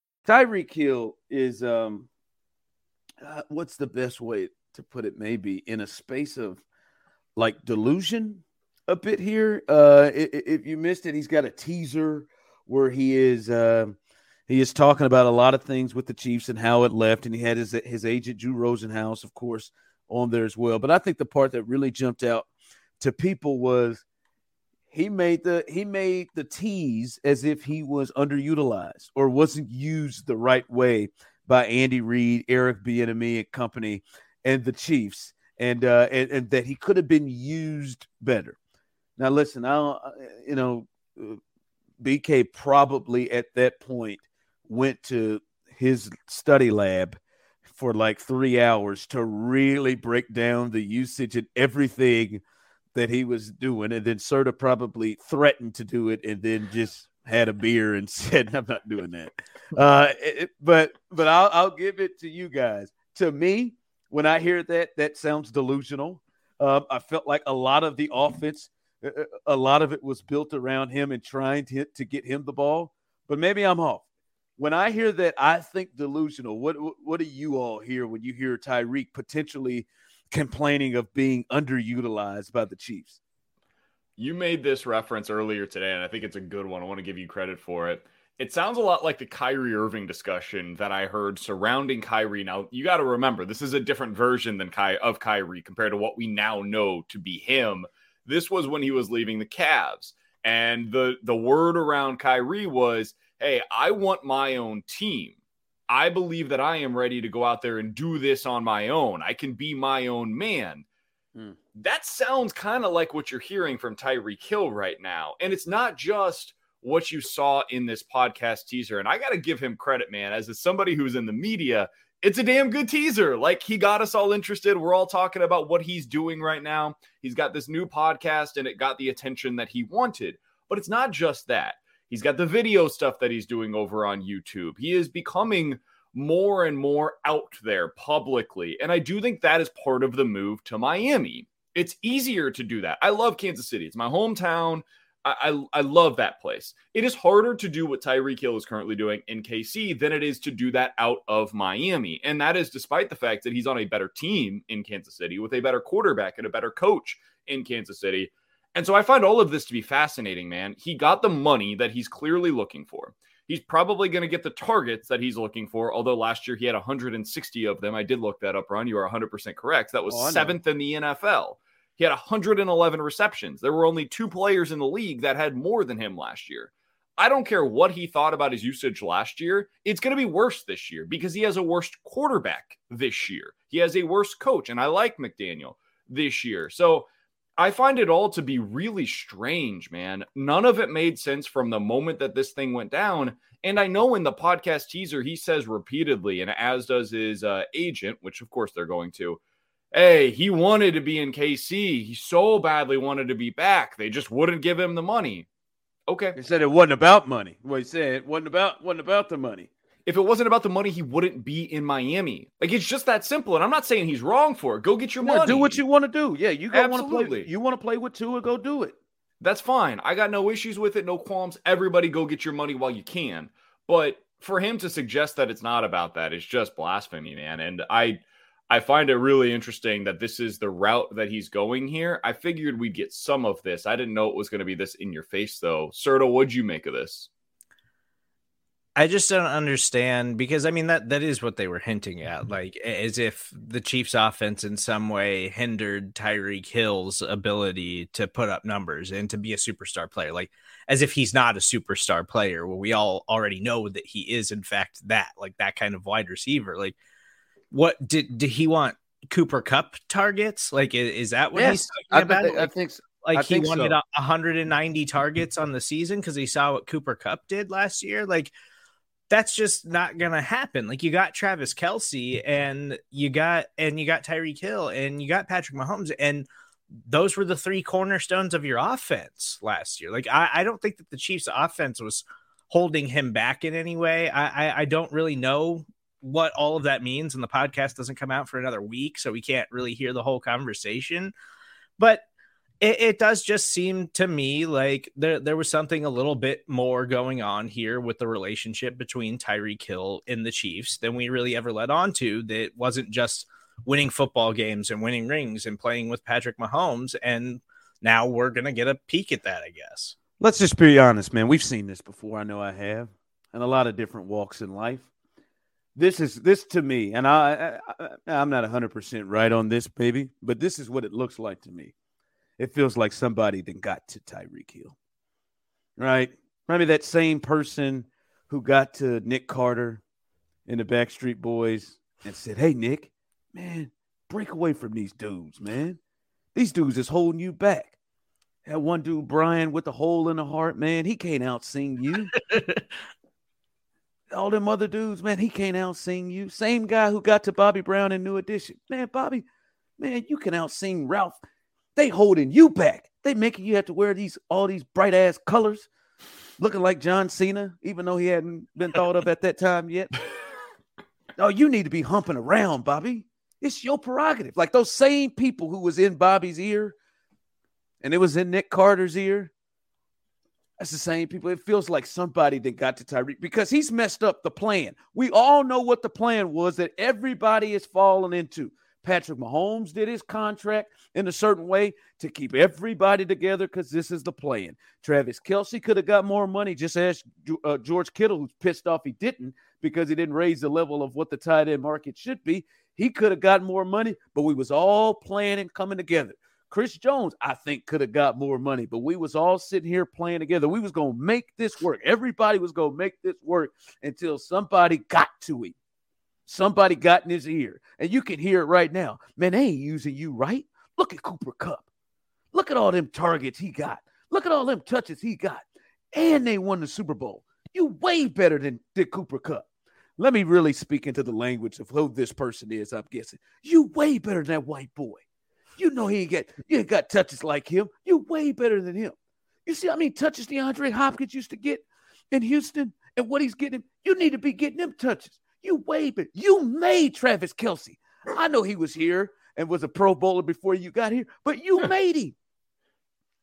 Speaker 7: Tyreek Hill is um, uh, what's the best way to put it? Maybe in a space of like delusion a bit here. Uh, if you missed it, he's got a teaser where he is uh, he is talking about a lot of things with the Chiefs and how it left, and he had his his agent Drew Rosenhaus, of course, on there as well. But I think the part that really jumped out to people was he made the he made the tease as if he was underutilized or wasn't used the right way by Andy Reid, Eric Bieniemy and company, and the Chiefs, and uh, and, and that he could have been used better. Now, listen, I uh, you know, uh, BK probably at that point went to his study lab for like three hours to really break down the usage and everything that he was doing, and then Serta probably threatened to do it, and then just had a beer and <laughs> said, "I'm not doing that." Uh, it, but but I'll I'll give it to you guys. To me, when I hear that, that sounds delusional. Um, I felt like a lot of the offense, uh, uh, a lot of it was built around him and trying to to get him the ball. But maybe I'm off. When I hear that, I think delusional. What what do you all hear when you hear Tyreek potentially complaining of being underutilized by the Chiefs.
Speaker 8: You made this reference earlier today, and I think it's a good one. I want to give you credit for it. It sounds a lot like the Kyrie Irving discussion that I heard surrounding Kyrie. Now, you got to remember, this is a different version than Ky- of Kyrie compared to what we now know to be him. This was when he was leaving the Cavs. And the the word around Kyrie was, "Hey, I want my own team." I believe that I am ready to go out there and do this on my own. I can be my own man. Mm. That sounds kind of like what you're hearing from Tyreek Hill right now. And it's not just what you saw in this podcast teaser. And I got to give him credit, man, as somebody who's in the media. It's a damn good teaser. Like he got us all interested. We're all talking about what he's doing right now. He's got this new podcast and it got the attention that he wanted. But it's not just that. He's got the video stuff that he's doing over on YouTube. He is becoming more and more out there publicly. And I do think that is part of the move to Miami. It's easier to do that. I love Kansas City. It's my hometown. I, I, I love that place. It is harder to do what Tyreek Hill is currently doing in KC than it is to do that out of Miami. And that is despite the fact that he's on a better team in Kansas City with a better quarterback and a better coach in Kansas City. And so I find all of this to be fascinating, man. He got the money that he's clearly looking for. He's probably going to get the targets that he's looking for, although last year he had 160 of them. I did look that up, Ron. You are 100% correct. That was oh, seventh in the NFL. He had 111 receptions. There were only two players in the league that had more than him last year. I don't care what he thought about his usage last year. It's going to be worse this year because he has a worse quarterback this year. He has a worse coach, and I like McDaniel this year. So I find it all to be really strange, man. None of it made sense from the moment that this thing went down. And I know in the podcast teaser, he says repeatedly, and as does his uh, agent, which of course they're going to, hey, he wanted to be in KC. He so badly wanted to be back. They just wouldn't give him the money. Okay.
Speaker 7: He said it wasn't about money. Well, he said it wasn't about wasn't about the money.
Speaker 8: If it wasn't about the money, he wouldn't be in Miami. Like it's just that simple. And I'm not saying he's wrong for it. Go get your money.
Speaker 7: Do what you want to do. Yeah, you go want to play. You want to play with Tua, go do it.
Speaker 8: That's fine. I got no issues with it, no qualms. Everybody go get your money while you can. But for him to suggest that it's not about that is just blasphemy, man. And I I find it really interesting that this is the route that he's going here. I figured we'd get some of this. I didn't know it was going to be this in your face, though. Serta, what'd you make of this?
Speaker 1: I just don't understand because I mean that that is what they were hinting at, like as if the Chiefs' offense in some way hindered Tyreek Hill's ability to put up numbers and to be a superstar player, like as if he's not a superstar player. Well, we all already know that he is, in fact, that like that kind of wide receiver. Like what did did he want Cooper Kupp targets? Like, is, is that what yes, he's talking about?
Speaker 7: Think, like, I think. So.
Speaker 1: Like
Speaker 7: I
Speaker 1: he wanted so. 190 targets on the season because he saw what Cooper Kupp did last year. Like, that's just not gonna happen. Like you got Travis Kelce and you got and you got Tyreek Hill and you got Patrick Mahomes and those were the three cornerstones of your offense last year. Like I, I don't think that the Chiefs offense was holding him back in any way. I, I, I don't really know what all of that means, and the podcast doesn't come out for another week, so we can't really hear the whole conversation. But it, it, does just seem to me like there, there was something a little bit more going on here with the relationship between Tyreek Hill and the Chiefs than we really ever led on to. That wasn't just winning football games and winning rings and playing with Patrick Mahomes. And now we're going to get a peek at that, I guess.
Speaker 7: Let's just be honest, man. We've seen this before. I know I have, and a lot of different walks in life this is this to me, and I, I I'm not 100 percent right on this, baby, but this is what it looks like to me. It feels like somebody then got to Tyreek Hill, right? Maybe that same person who got to Nick Carter in the Backstreet Boys and said, "Hey, Nick, man, break away from these dudes, man. These dudes is holding you back." That one dude, Brian, with the hole in the heart, man, he can't out sing you. <laughs> all them other dudes, man, he can't out sing you. Same guy who got to Bobby Brown in New Edition. Man, Bobby, man, you can out sing Ralph. They holding you back. They making you have to wear these all these bright ass colors, looking like John Cena, even though he hadn't been thought of at that time yet. <laughs> oh, you need to be humping around, Bobby. It's your prerogative. Like those same people who was in Bobby's ear, and it was in Nick Carter's ear, that's the same people. It feels like somebody that got to Tyreek because he's messed up the plan. We all know what the plan was that everybody is falling into. Patrick Mahomes did his contract in a certain way to keep everybody together because this is the plan. Travis Kelce could have got more money. Just ask uh, George Kittle, who's pissed off he didn't because he didn't raise the level of what the tight end market should be. He could have got more money, but we was all planning coming together. Chris Jones, I think, could have got more money, but we was all sitting here playing together. We was gonna make this work. Everybody was gonna make this work until somebody got to him. Somebody got in his ear, and you can hear it right now. Man, they ain't using you right. Look at Cooper Kupp. Look at all them targets he got. Look at all them touches he got, and they won the Super Bowl. You way better than, Dick Cooper Kupp. Let me really speak into the language of who this person is. I'm guessing you way better than that white boy. You know he ain't get you ain't got touches like him. You way better than him. You see how many touches DeAndre Hopkins used to get in Houston and what he's getting? You need to be getting them touches. You way better. You made Travis Kelce. I know he was here and was a pro bowler before you got here, but you made him.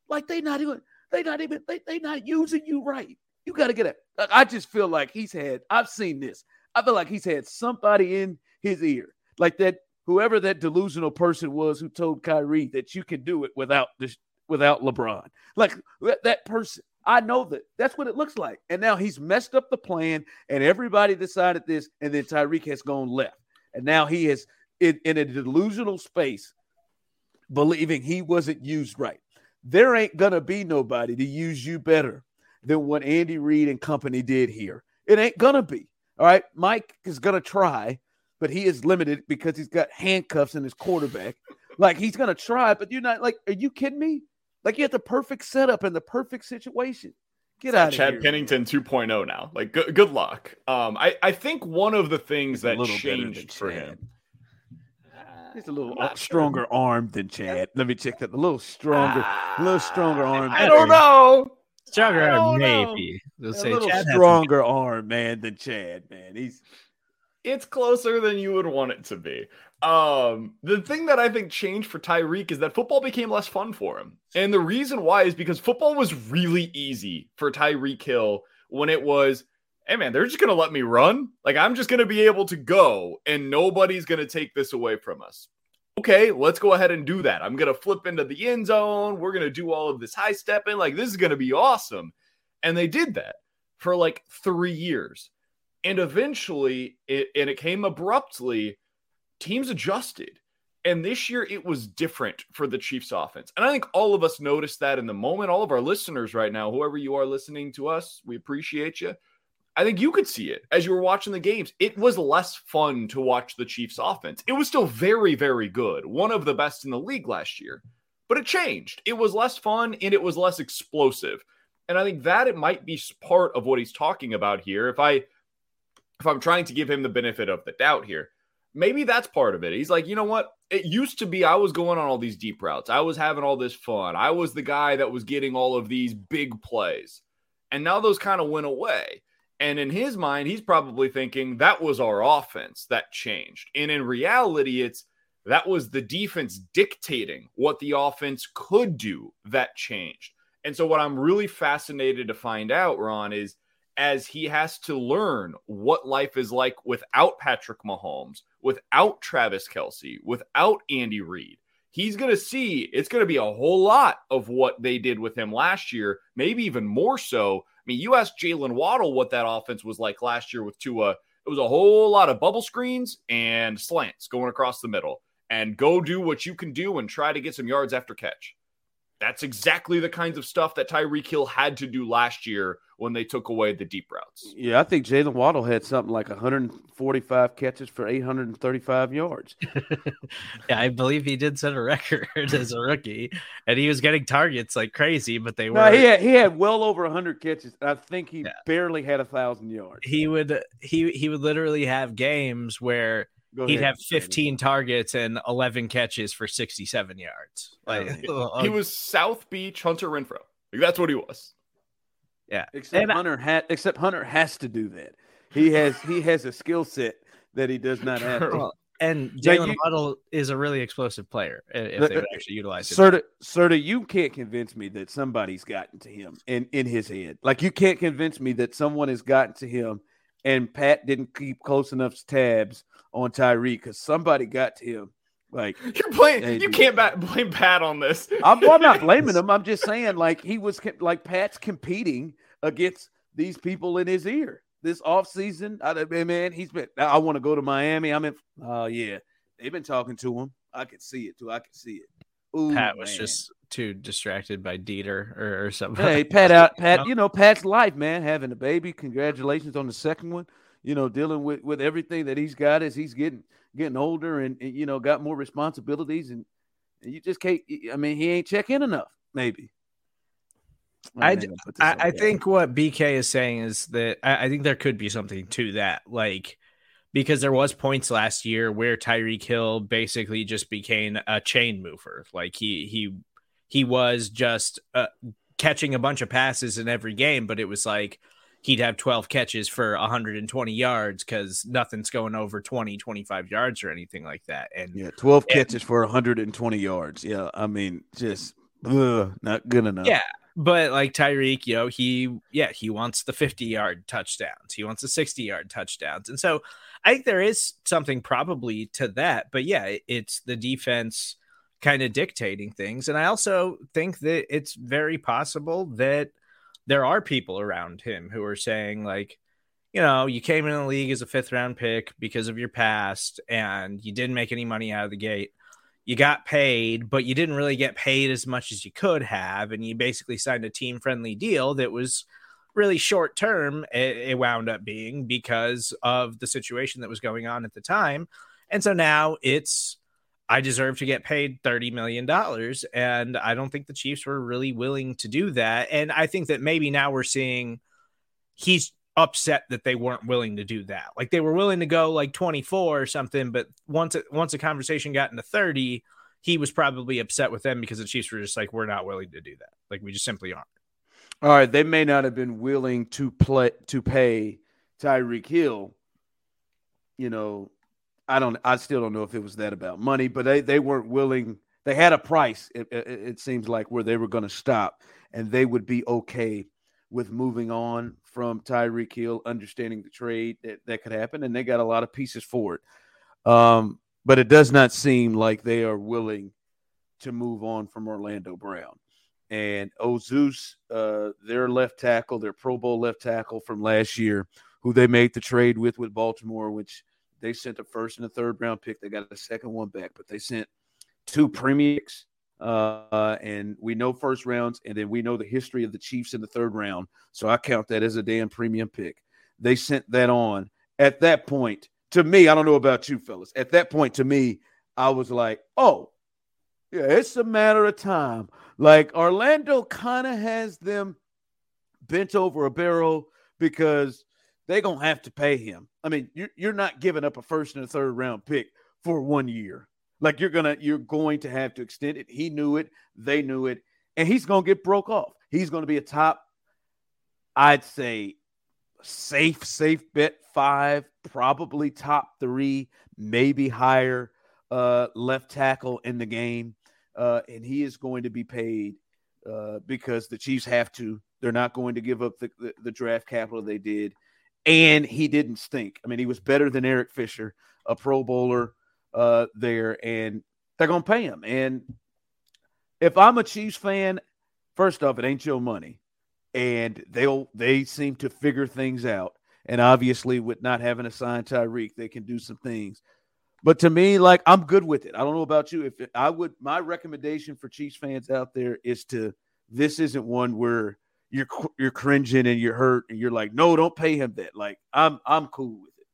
Speaker 7: Like they not even They not even they they not using you right. You got to get it. I just feel like he's had. I've seen this. I feel like he's had somebody in his ear, like that. Whoever that delusional person was who told Kyrie that you can do it without this, without LeBron, like that, that person. I know that. That's what it looks like. And now he's messed up the plan, and everybody decided this, and then Tyreek has gone left, and now he is in, in a delusional space, believing he wasn't used right. There ain't gonna be nobody to use you better than what Andy Reid and company did here. It ain't gonna be. All right. Mike is gonna try, but he is limited because he's got handcuffs in his quarterback. like he's gonna try, but you're not like, are you kidding me? Like you have the perfect setup and the perfect situation. Get out of here.
Speaker 8: Chad
Speaker 7: here.
Speaker 8: Pennington 2.0 now. Like good, good luck. Um, I, I think one of the things
Speaker 7: a
Speaker 8: that
Speaker 7: little better
Speaker 8: changed for him.
Speaker 7: He's a little
Speaker 8: not
Speaker 7: stronger arm than Chad. Let me check that. A little stronger, a little stronger arm.
Speaker 8: I don't know.
Speaker 1: Stronger arm, maybe. They'll
Speaker 7: A
Speaker 1: say
Speaker 7: little
Speaker 1: Chad
Speaker 7: stronger arm, man, than Chad. Man, he's
Speaker 8: It's closer than you would want it to be. Um, the thing that I think changed for Tyreek is that football became less fun for him. And the reason why is because football was really easy for Tyreek Hill when it was, hey man, they're just gonna let me run. Like I'm just gonna be able to go and nobody's gonna take this away from us. Okay, let's go ahead and do that. I'm gonna flip into the end zone. We're gonna do all of this high stepping. Like this is gonna be awesome. And they did that for like three years. And eventually, it, and it came abruptly, teams adjusted. And this year, it was different for the Chiefs offense. And I think all of us noticed that in the moment. All of our listeners right now, whoever you are listening to us, we appreciate you. I think you could see it as you were watching the games. It was less fun to watch the Chiefs offense. It was still very, very good. One of the best in the league last year, but it changed. It was less fun and it was less explosive. And I think that it might be part of what he's talking about here. If I if I'm trying to give him the benefit of the doubt here, maybe that's part of it. He's like, you know what? It used to be I was going on all these deep routes. I was having all this fun. I was the guy that was getting all of these big plays. And now those kind of went away. And in his mind, he's probably thinking that was our offense that changed. And in reality, it's that was the defense dictating what the offense could do that changed. And so, what I'm really fascinated to find out, Ron, is as he has to learn what life is like without Patrick Mahomes, without Travis Kelce, without Andy Reid. He's going to see it's going to be a whole lot of what they did with him last year, maybe even more so. I mean, you asked Jalen Waddle what that offense was like last year with Tua. It was a whole lot of bubble screens and slants going across the middle and go do what you can do and try to get some yards after catch. That's exactly the kinds of stuff that Tyreek Hill had to do last year when they took away the deep routes.
Speaker 7: yeah. I think Jalen Waddle had something like 145 catches for 835 yards. <laughs>
Speaker 1: Yeah, I believe he did set a record <laughs> as a rookie, and he was getting targets like crazy, but they were.
Speaker 7: No, he had he had well over 100 catches. I think he
Speaker 1: Yeah.
Speaker 7: barely had a thousand yards.
Speaker 1: he would he he would literally have games where
Speaker 7: Go
Speaker 1: he'd
Speaker 7: ahead,
Speaker 1: have 15 targets and 11 catches for 67 yards. Like
Speaker 8: He uh, was South Beach Hunter Renfrow. Like, that's what he was.
Speaker 1: yeah.
Speaker 7: Except
Speaker 1: And I-
Speaker 7: Hunter ha- except Hunter has to do that. He has he has a skill set that he does not have.
Speaker 1: Well, and Jalen
Speaker 7: you-
Speaker 1: Waddle is a really explosive player i- if
Speaker 7: The-
Speaker 1: they would actually utilize him.
Speaker 7: Serta, Serta, you can't convince me that somebody's gotten to him in, in his head. Like you can't convince me that someone has gotten to him and Pat didn't keep close enough tabs on Tyreek because somebody got to him. Like <laughs>
Speaker 8: You're playing. You can't blame Pat on this.
Speaker 7: I'm, well, I'm not blaming <laughs> him. I'm just saying, like he was like Pat's competing against these people in his ear this offseason. I don't- man, he's been. I want to go to Miami. I'm in. Oh yeah, they've been talking to him. I can see it too. I can see it. Ooh,
Speaker 1: Pat was
Speaker 7: man.
Speaker 1: just too distracted by Dieter or, or something.
Speaker 7: Hey, Pat out. <laughs> Pat, you know Pat's life, man. Having a baby. Congratulations on the second one. You know, dealing with with everything that he's got as he's getting getting older and, and you know got more responsibilities and, and you just can't. I mean, he ain't check in enough. Maybe.
Speaker 1: I,
Speaker 7: Maybe
Speaker 1: d-
Speaker 7: I'll put this
Speaker 1: I, I think what BK is saying is that I, I think there could be something to that, like because there was points last year where Tyreek Hill basically just became a chain mover, like he he he was just uh, catching a bunch of passes in every game, but it was like he'd have 12 catches for 120 yards because nothing's going over 20 25 yards or anything like that and
Speaker 7: Yeah, 12
Speaker 1: And-
Speaker 7: catches for 120 yards. Yeah, I mean, just ugh, not good enough.
Speaker 1: Yeah, But like Tyreek, you know, he yeah, he wants the 50 yard touchdowns. He wants the 60 yard touchdowns. And so I think there is something probably to that. But yeah, it's the defense kind of dictating things. And I also think that it's very possible that there are people around him who are saying, like, you know, you came in the league as a fifth round pick because of your past and you didn't make any money out of the gate. You got paid, but you didn't really get paid as much as you could have. And you basically signed a team friendly deal that was really short term. It, it wound up being because of the situation that was going on at the time. And so now it's, I deserve to get paid $30 million. And I don't think the Chiefs were really willing to do that. And I think that maybe now we're seeing he's upset that they weren't willing to do that. Like they were willing to go like 24 or something, but once it, once a conversation got into 30, he was probably upset with them because the Chiefs were just like, we're not willing to do that. Like we just simply aren't.
Speaker 7: All right, they may not have been willing to play to pay Tyreek Hill. You know, I don't. I still don't know if it was that about money, but they they weren't willing. They had a price. It, it, it seems like where they were going to stop, and they would be okay with moving on from Tyreek Hill, understanding the trade that that could happen, and they got a lot of pieces for it. Um, but it does not seem like they are willing to move on from Orlando Brown and Ozus, uh, their left tackle, their Pro Bowl left tackle from last year, who they made the trade with with Baltimore, which they sent a first and a third round pick. They got a second one back, but they sent two premiums. Uh, and we know first rounds, and then we know the history of the Chiefs in the third round. So I count that as a damn premium pick. They sent that on. At that point, to me, I don't know about you fellas. At that point, to me, I was like, oh, yeah, it's a matter of time. Like Orlando kind of has them bent over a barrel because they're gonna have to pay him. I mean, you're you're not giving up a first and a third round pick for one year. Like you're gonna you're going to have to extend it. He knew it, they knew it, and he's gonna get broke off. He's gonna be a top, I'd say, safe, safe bet five, probably top three, maybe higher uh, left tackle in the game uh, and he is going to be paid uh, because the Chiefs have to. They're not going to give up the, the, the, draft capital they did. And he didn't stink. I mean, he was better than Eric Fisher, a Pro Bowler uh, there, and they're going to pay him. And if I'm a Chiefs fan, first off, it ain't your money, and they'll they seem to figure things out. And obviously, with not having a signed Tyreek, they can do some things. But to me, like I'm good with it. I don't know about you. If I would, my recommendation for Chiefs fans out there is to this isn't one where you're you're cringing and you're hurt and you're like, no, don't pay him that. Like I'm I'm cool with it.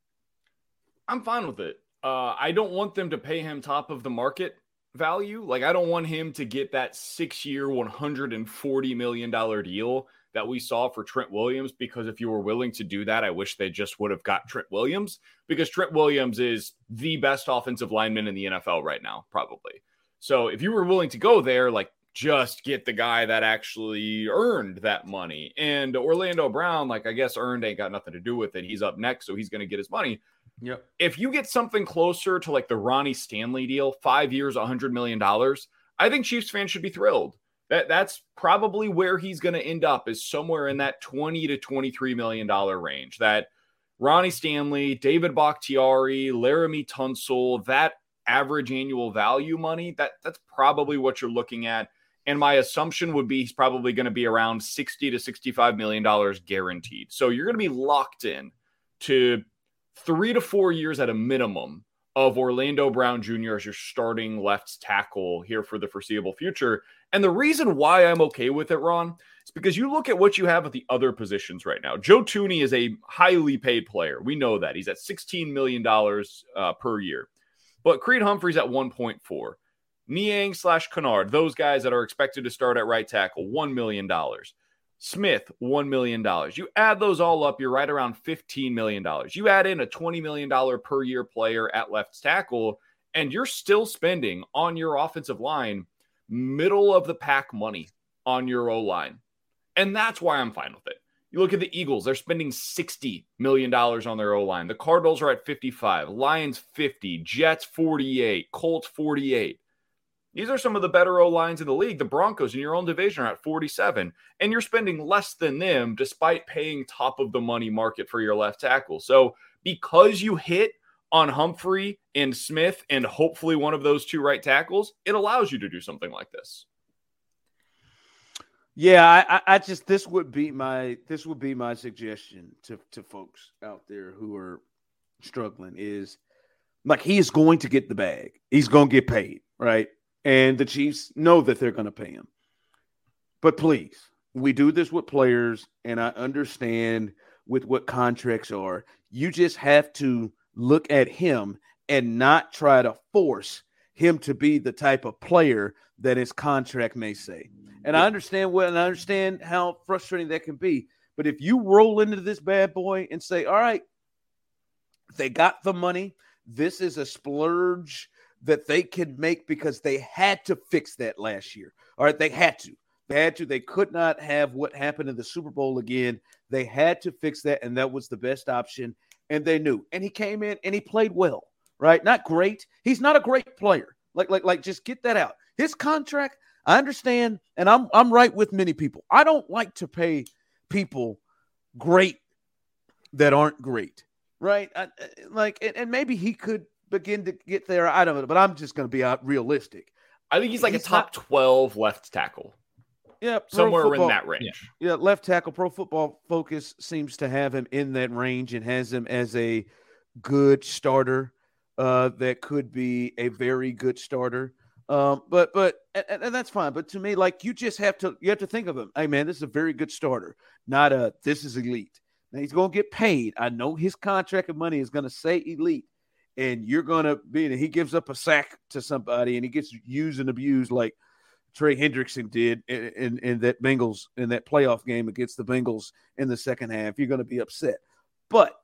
Speaker 8: I'm fine with it. Uh, I don't want them to pay him top of the market value. Like I don't want him to get that six year, 140 million dollar deal that we saw for Trent Williams because if you were willing to do that, I wish they just would have got Trent Williams because Trent Williams is the best offensive lineman in the NFL right now, probably. So if you were willing to go there, like just get the guy that actually earned that money. And Orlando Brown, like I guess earned ain't got nothing to do with it. He's up next, so he's going to get his money.
Speaker 7: Yep.
Speaker 8: If you get something closer to like the Ronnie Stanley deal, five years, a hundred million dollars, I think Chiefs fans should be thrilled that that's probably where he's going to end up is somewhere in that 20 to 23 million dollar range. That Ronnie Stanley, David Bakhtiari, Laremy Tunsil, that average annual value money, that that's probably what you're looking at. And my assumption would be he's probably going to be around 60 to 65 million dollars guaranteed. So you're going to be locked in to 3 to 4 years at a minimum of Orlando Brown Jr. as your starting left tackle here for the foreseeable future. And the reason why I'm okay with it, Ron, is because you look at what you have at the other positions right now. Joe Thuney is a highly paid player. We know that. He's at $16 million uh, per year. But Creed Humphrey's at 1.4. Niang slash Kinnard, those guys that are expected to start at right tackle, $1 million. Smith, $1 million. You add those all up, you're right around $15 million. You add in a $20 million per year player at left tackle, and you're still spending on your offensive line middle of the pack money on your O line. And that's why I'm fine with it. You look at the Eagles, they're spending $60 million on their O line. The Cardinals are at 55, Lions 50, Jets 48, Colts 48. These are some of the better O lines in the league. The Broncos in your own division are at 47, and you're spending less than them despite paying top of the money market for your left tackle. So, because you hit on Humphrey and Smith and hopefully one of those two right tackles, it allows you to do something like this.
Speaker 7: Yeah, I, I just this would be my this would be my suggestion to to folks out there who are struggling is like he is going to get the bag. He's going to get paid, right? And the Chiefs know that they're going to pay him. But please, we do this with players, and I understand with what contracts are. You just have to look at him and not try to force him to be the type of player that his contract may say. And I understand what and I understand how frustrating that can be. But if you roll into this bad boy and say, all right, they got the money, this is a splurge that they can make because they had to fix that last year. All right, they had to. They had to. They could not have what happened in the Super Bowl again. They had to fix that, and that was the best option. And they knew. And he came in and he played well, right? Not great. He's not a great player. Like, like, like, just get that out. His contract, I understand, and I'm I'm right with many people. I don't like to pay people great that aren't great, right? I, uh, like, and, and maybe he could begin to get there. I don't know, but I'm just going to be uh, realistic.
Speaker 8: I think he's like he's a top not, 12 left tackle.
Speaker 7: Yeah,
Speaker 8: somewhere football, in that range.
Speaker 7: Yeah. yeah, left tackle. Pro Football Focus seems to have him in that range and has him as a good starter. Uh, that could be a very good starter. Um, but but and, and, that's fine. But to me, like you just have to you have to think of him. Hey man, this is a very good starter, not a this is elite. Now he's gonna get paid. I know his contract of money is gonna say elite, and you're gonna be. And he gives up a sack to somebody, and he gets used and abused like Trey Hendrickson did in, in, in that Bengals in that playoff game against the Bengals in the second half. You're gonna be upset, but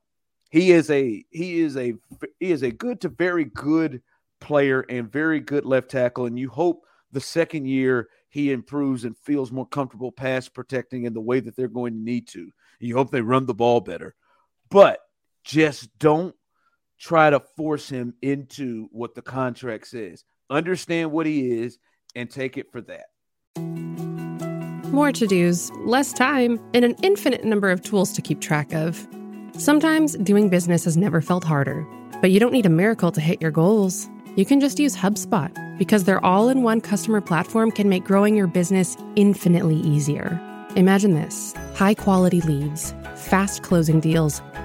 Speaker 7: he is a he is a he is a good to very good player and very good left tackle. And you hope the second year he improves and feels more comfortable pass protecting in the way that they're going to need to. You hope they run the ball better, but just don't try to force him into what the contract says. Understand what he is and take it for that.
Speaker 9: More to dos, less time, and an infinite number of tools to keep track of. Sometimes doing business has never felt harder, but you don't need a miracle to hit your goals you can just use HubSpot because their all in one customer platform can make growing your business infinitely easier. Imagine this high quality leads, fast closing deals,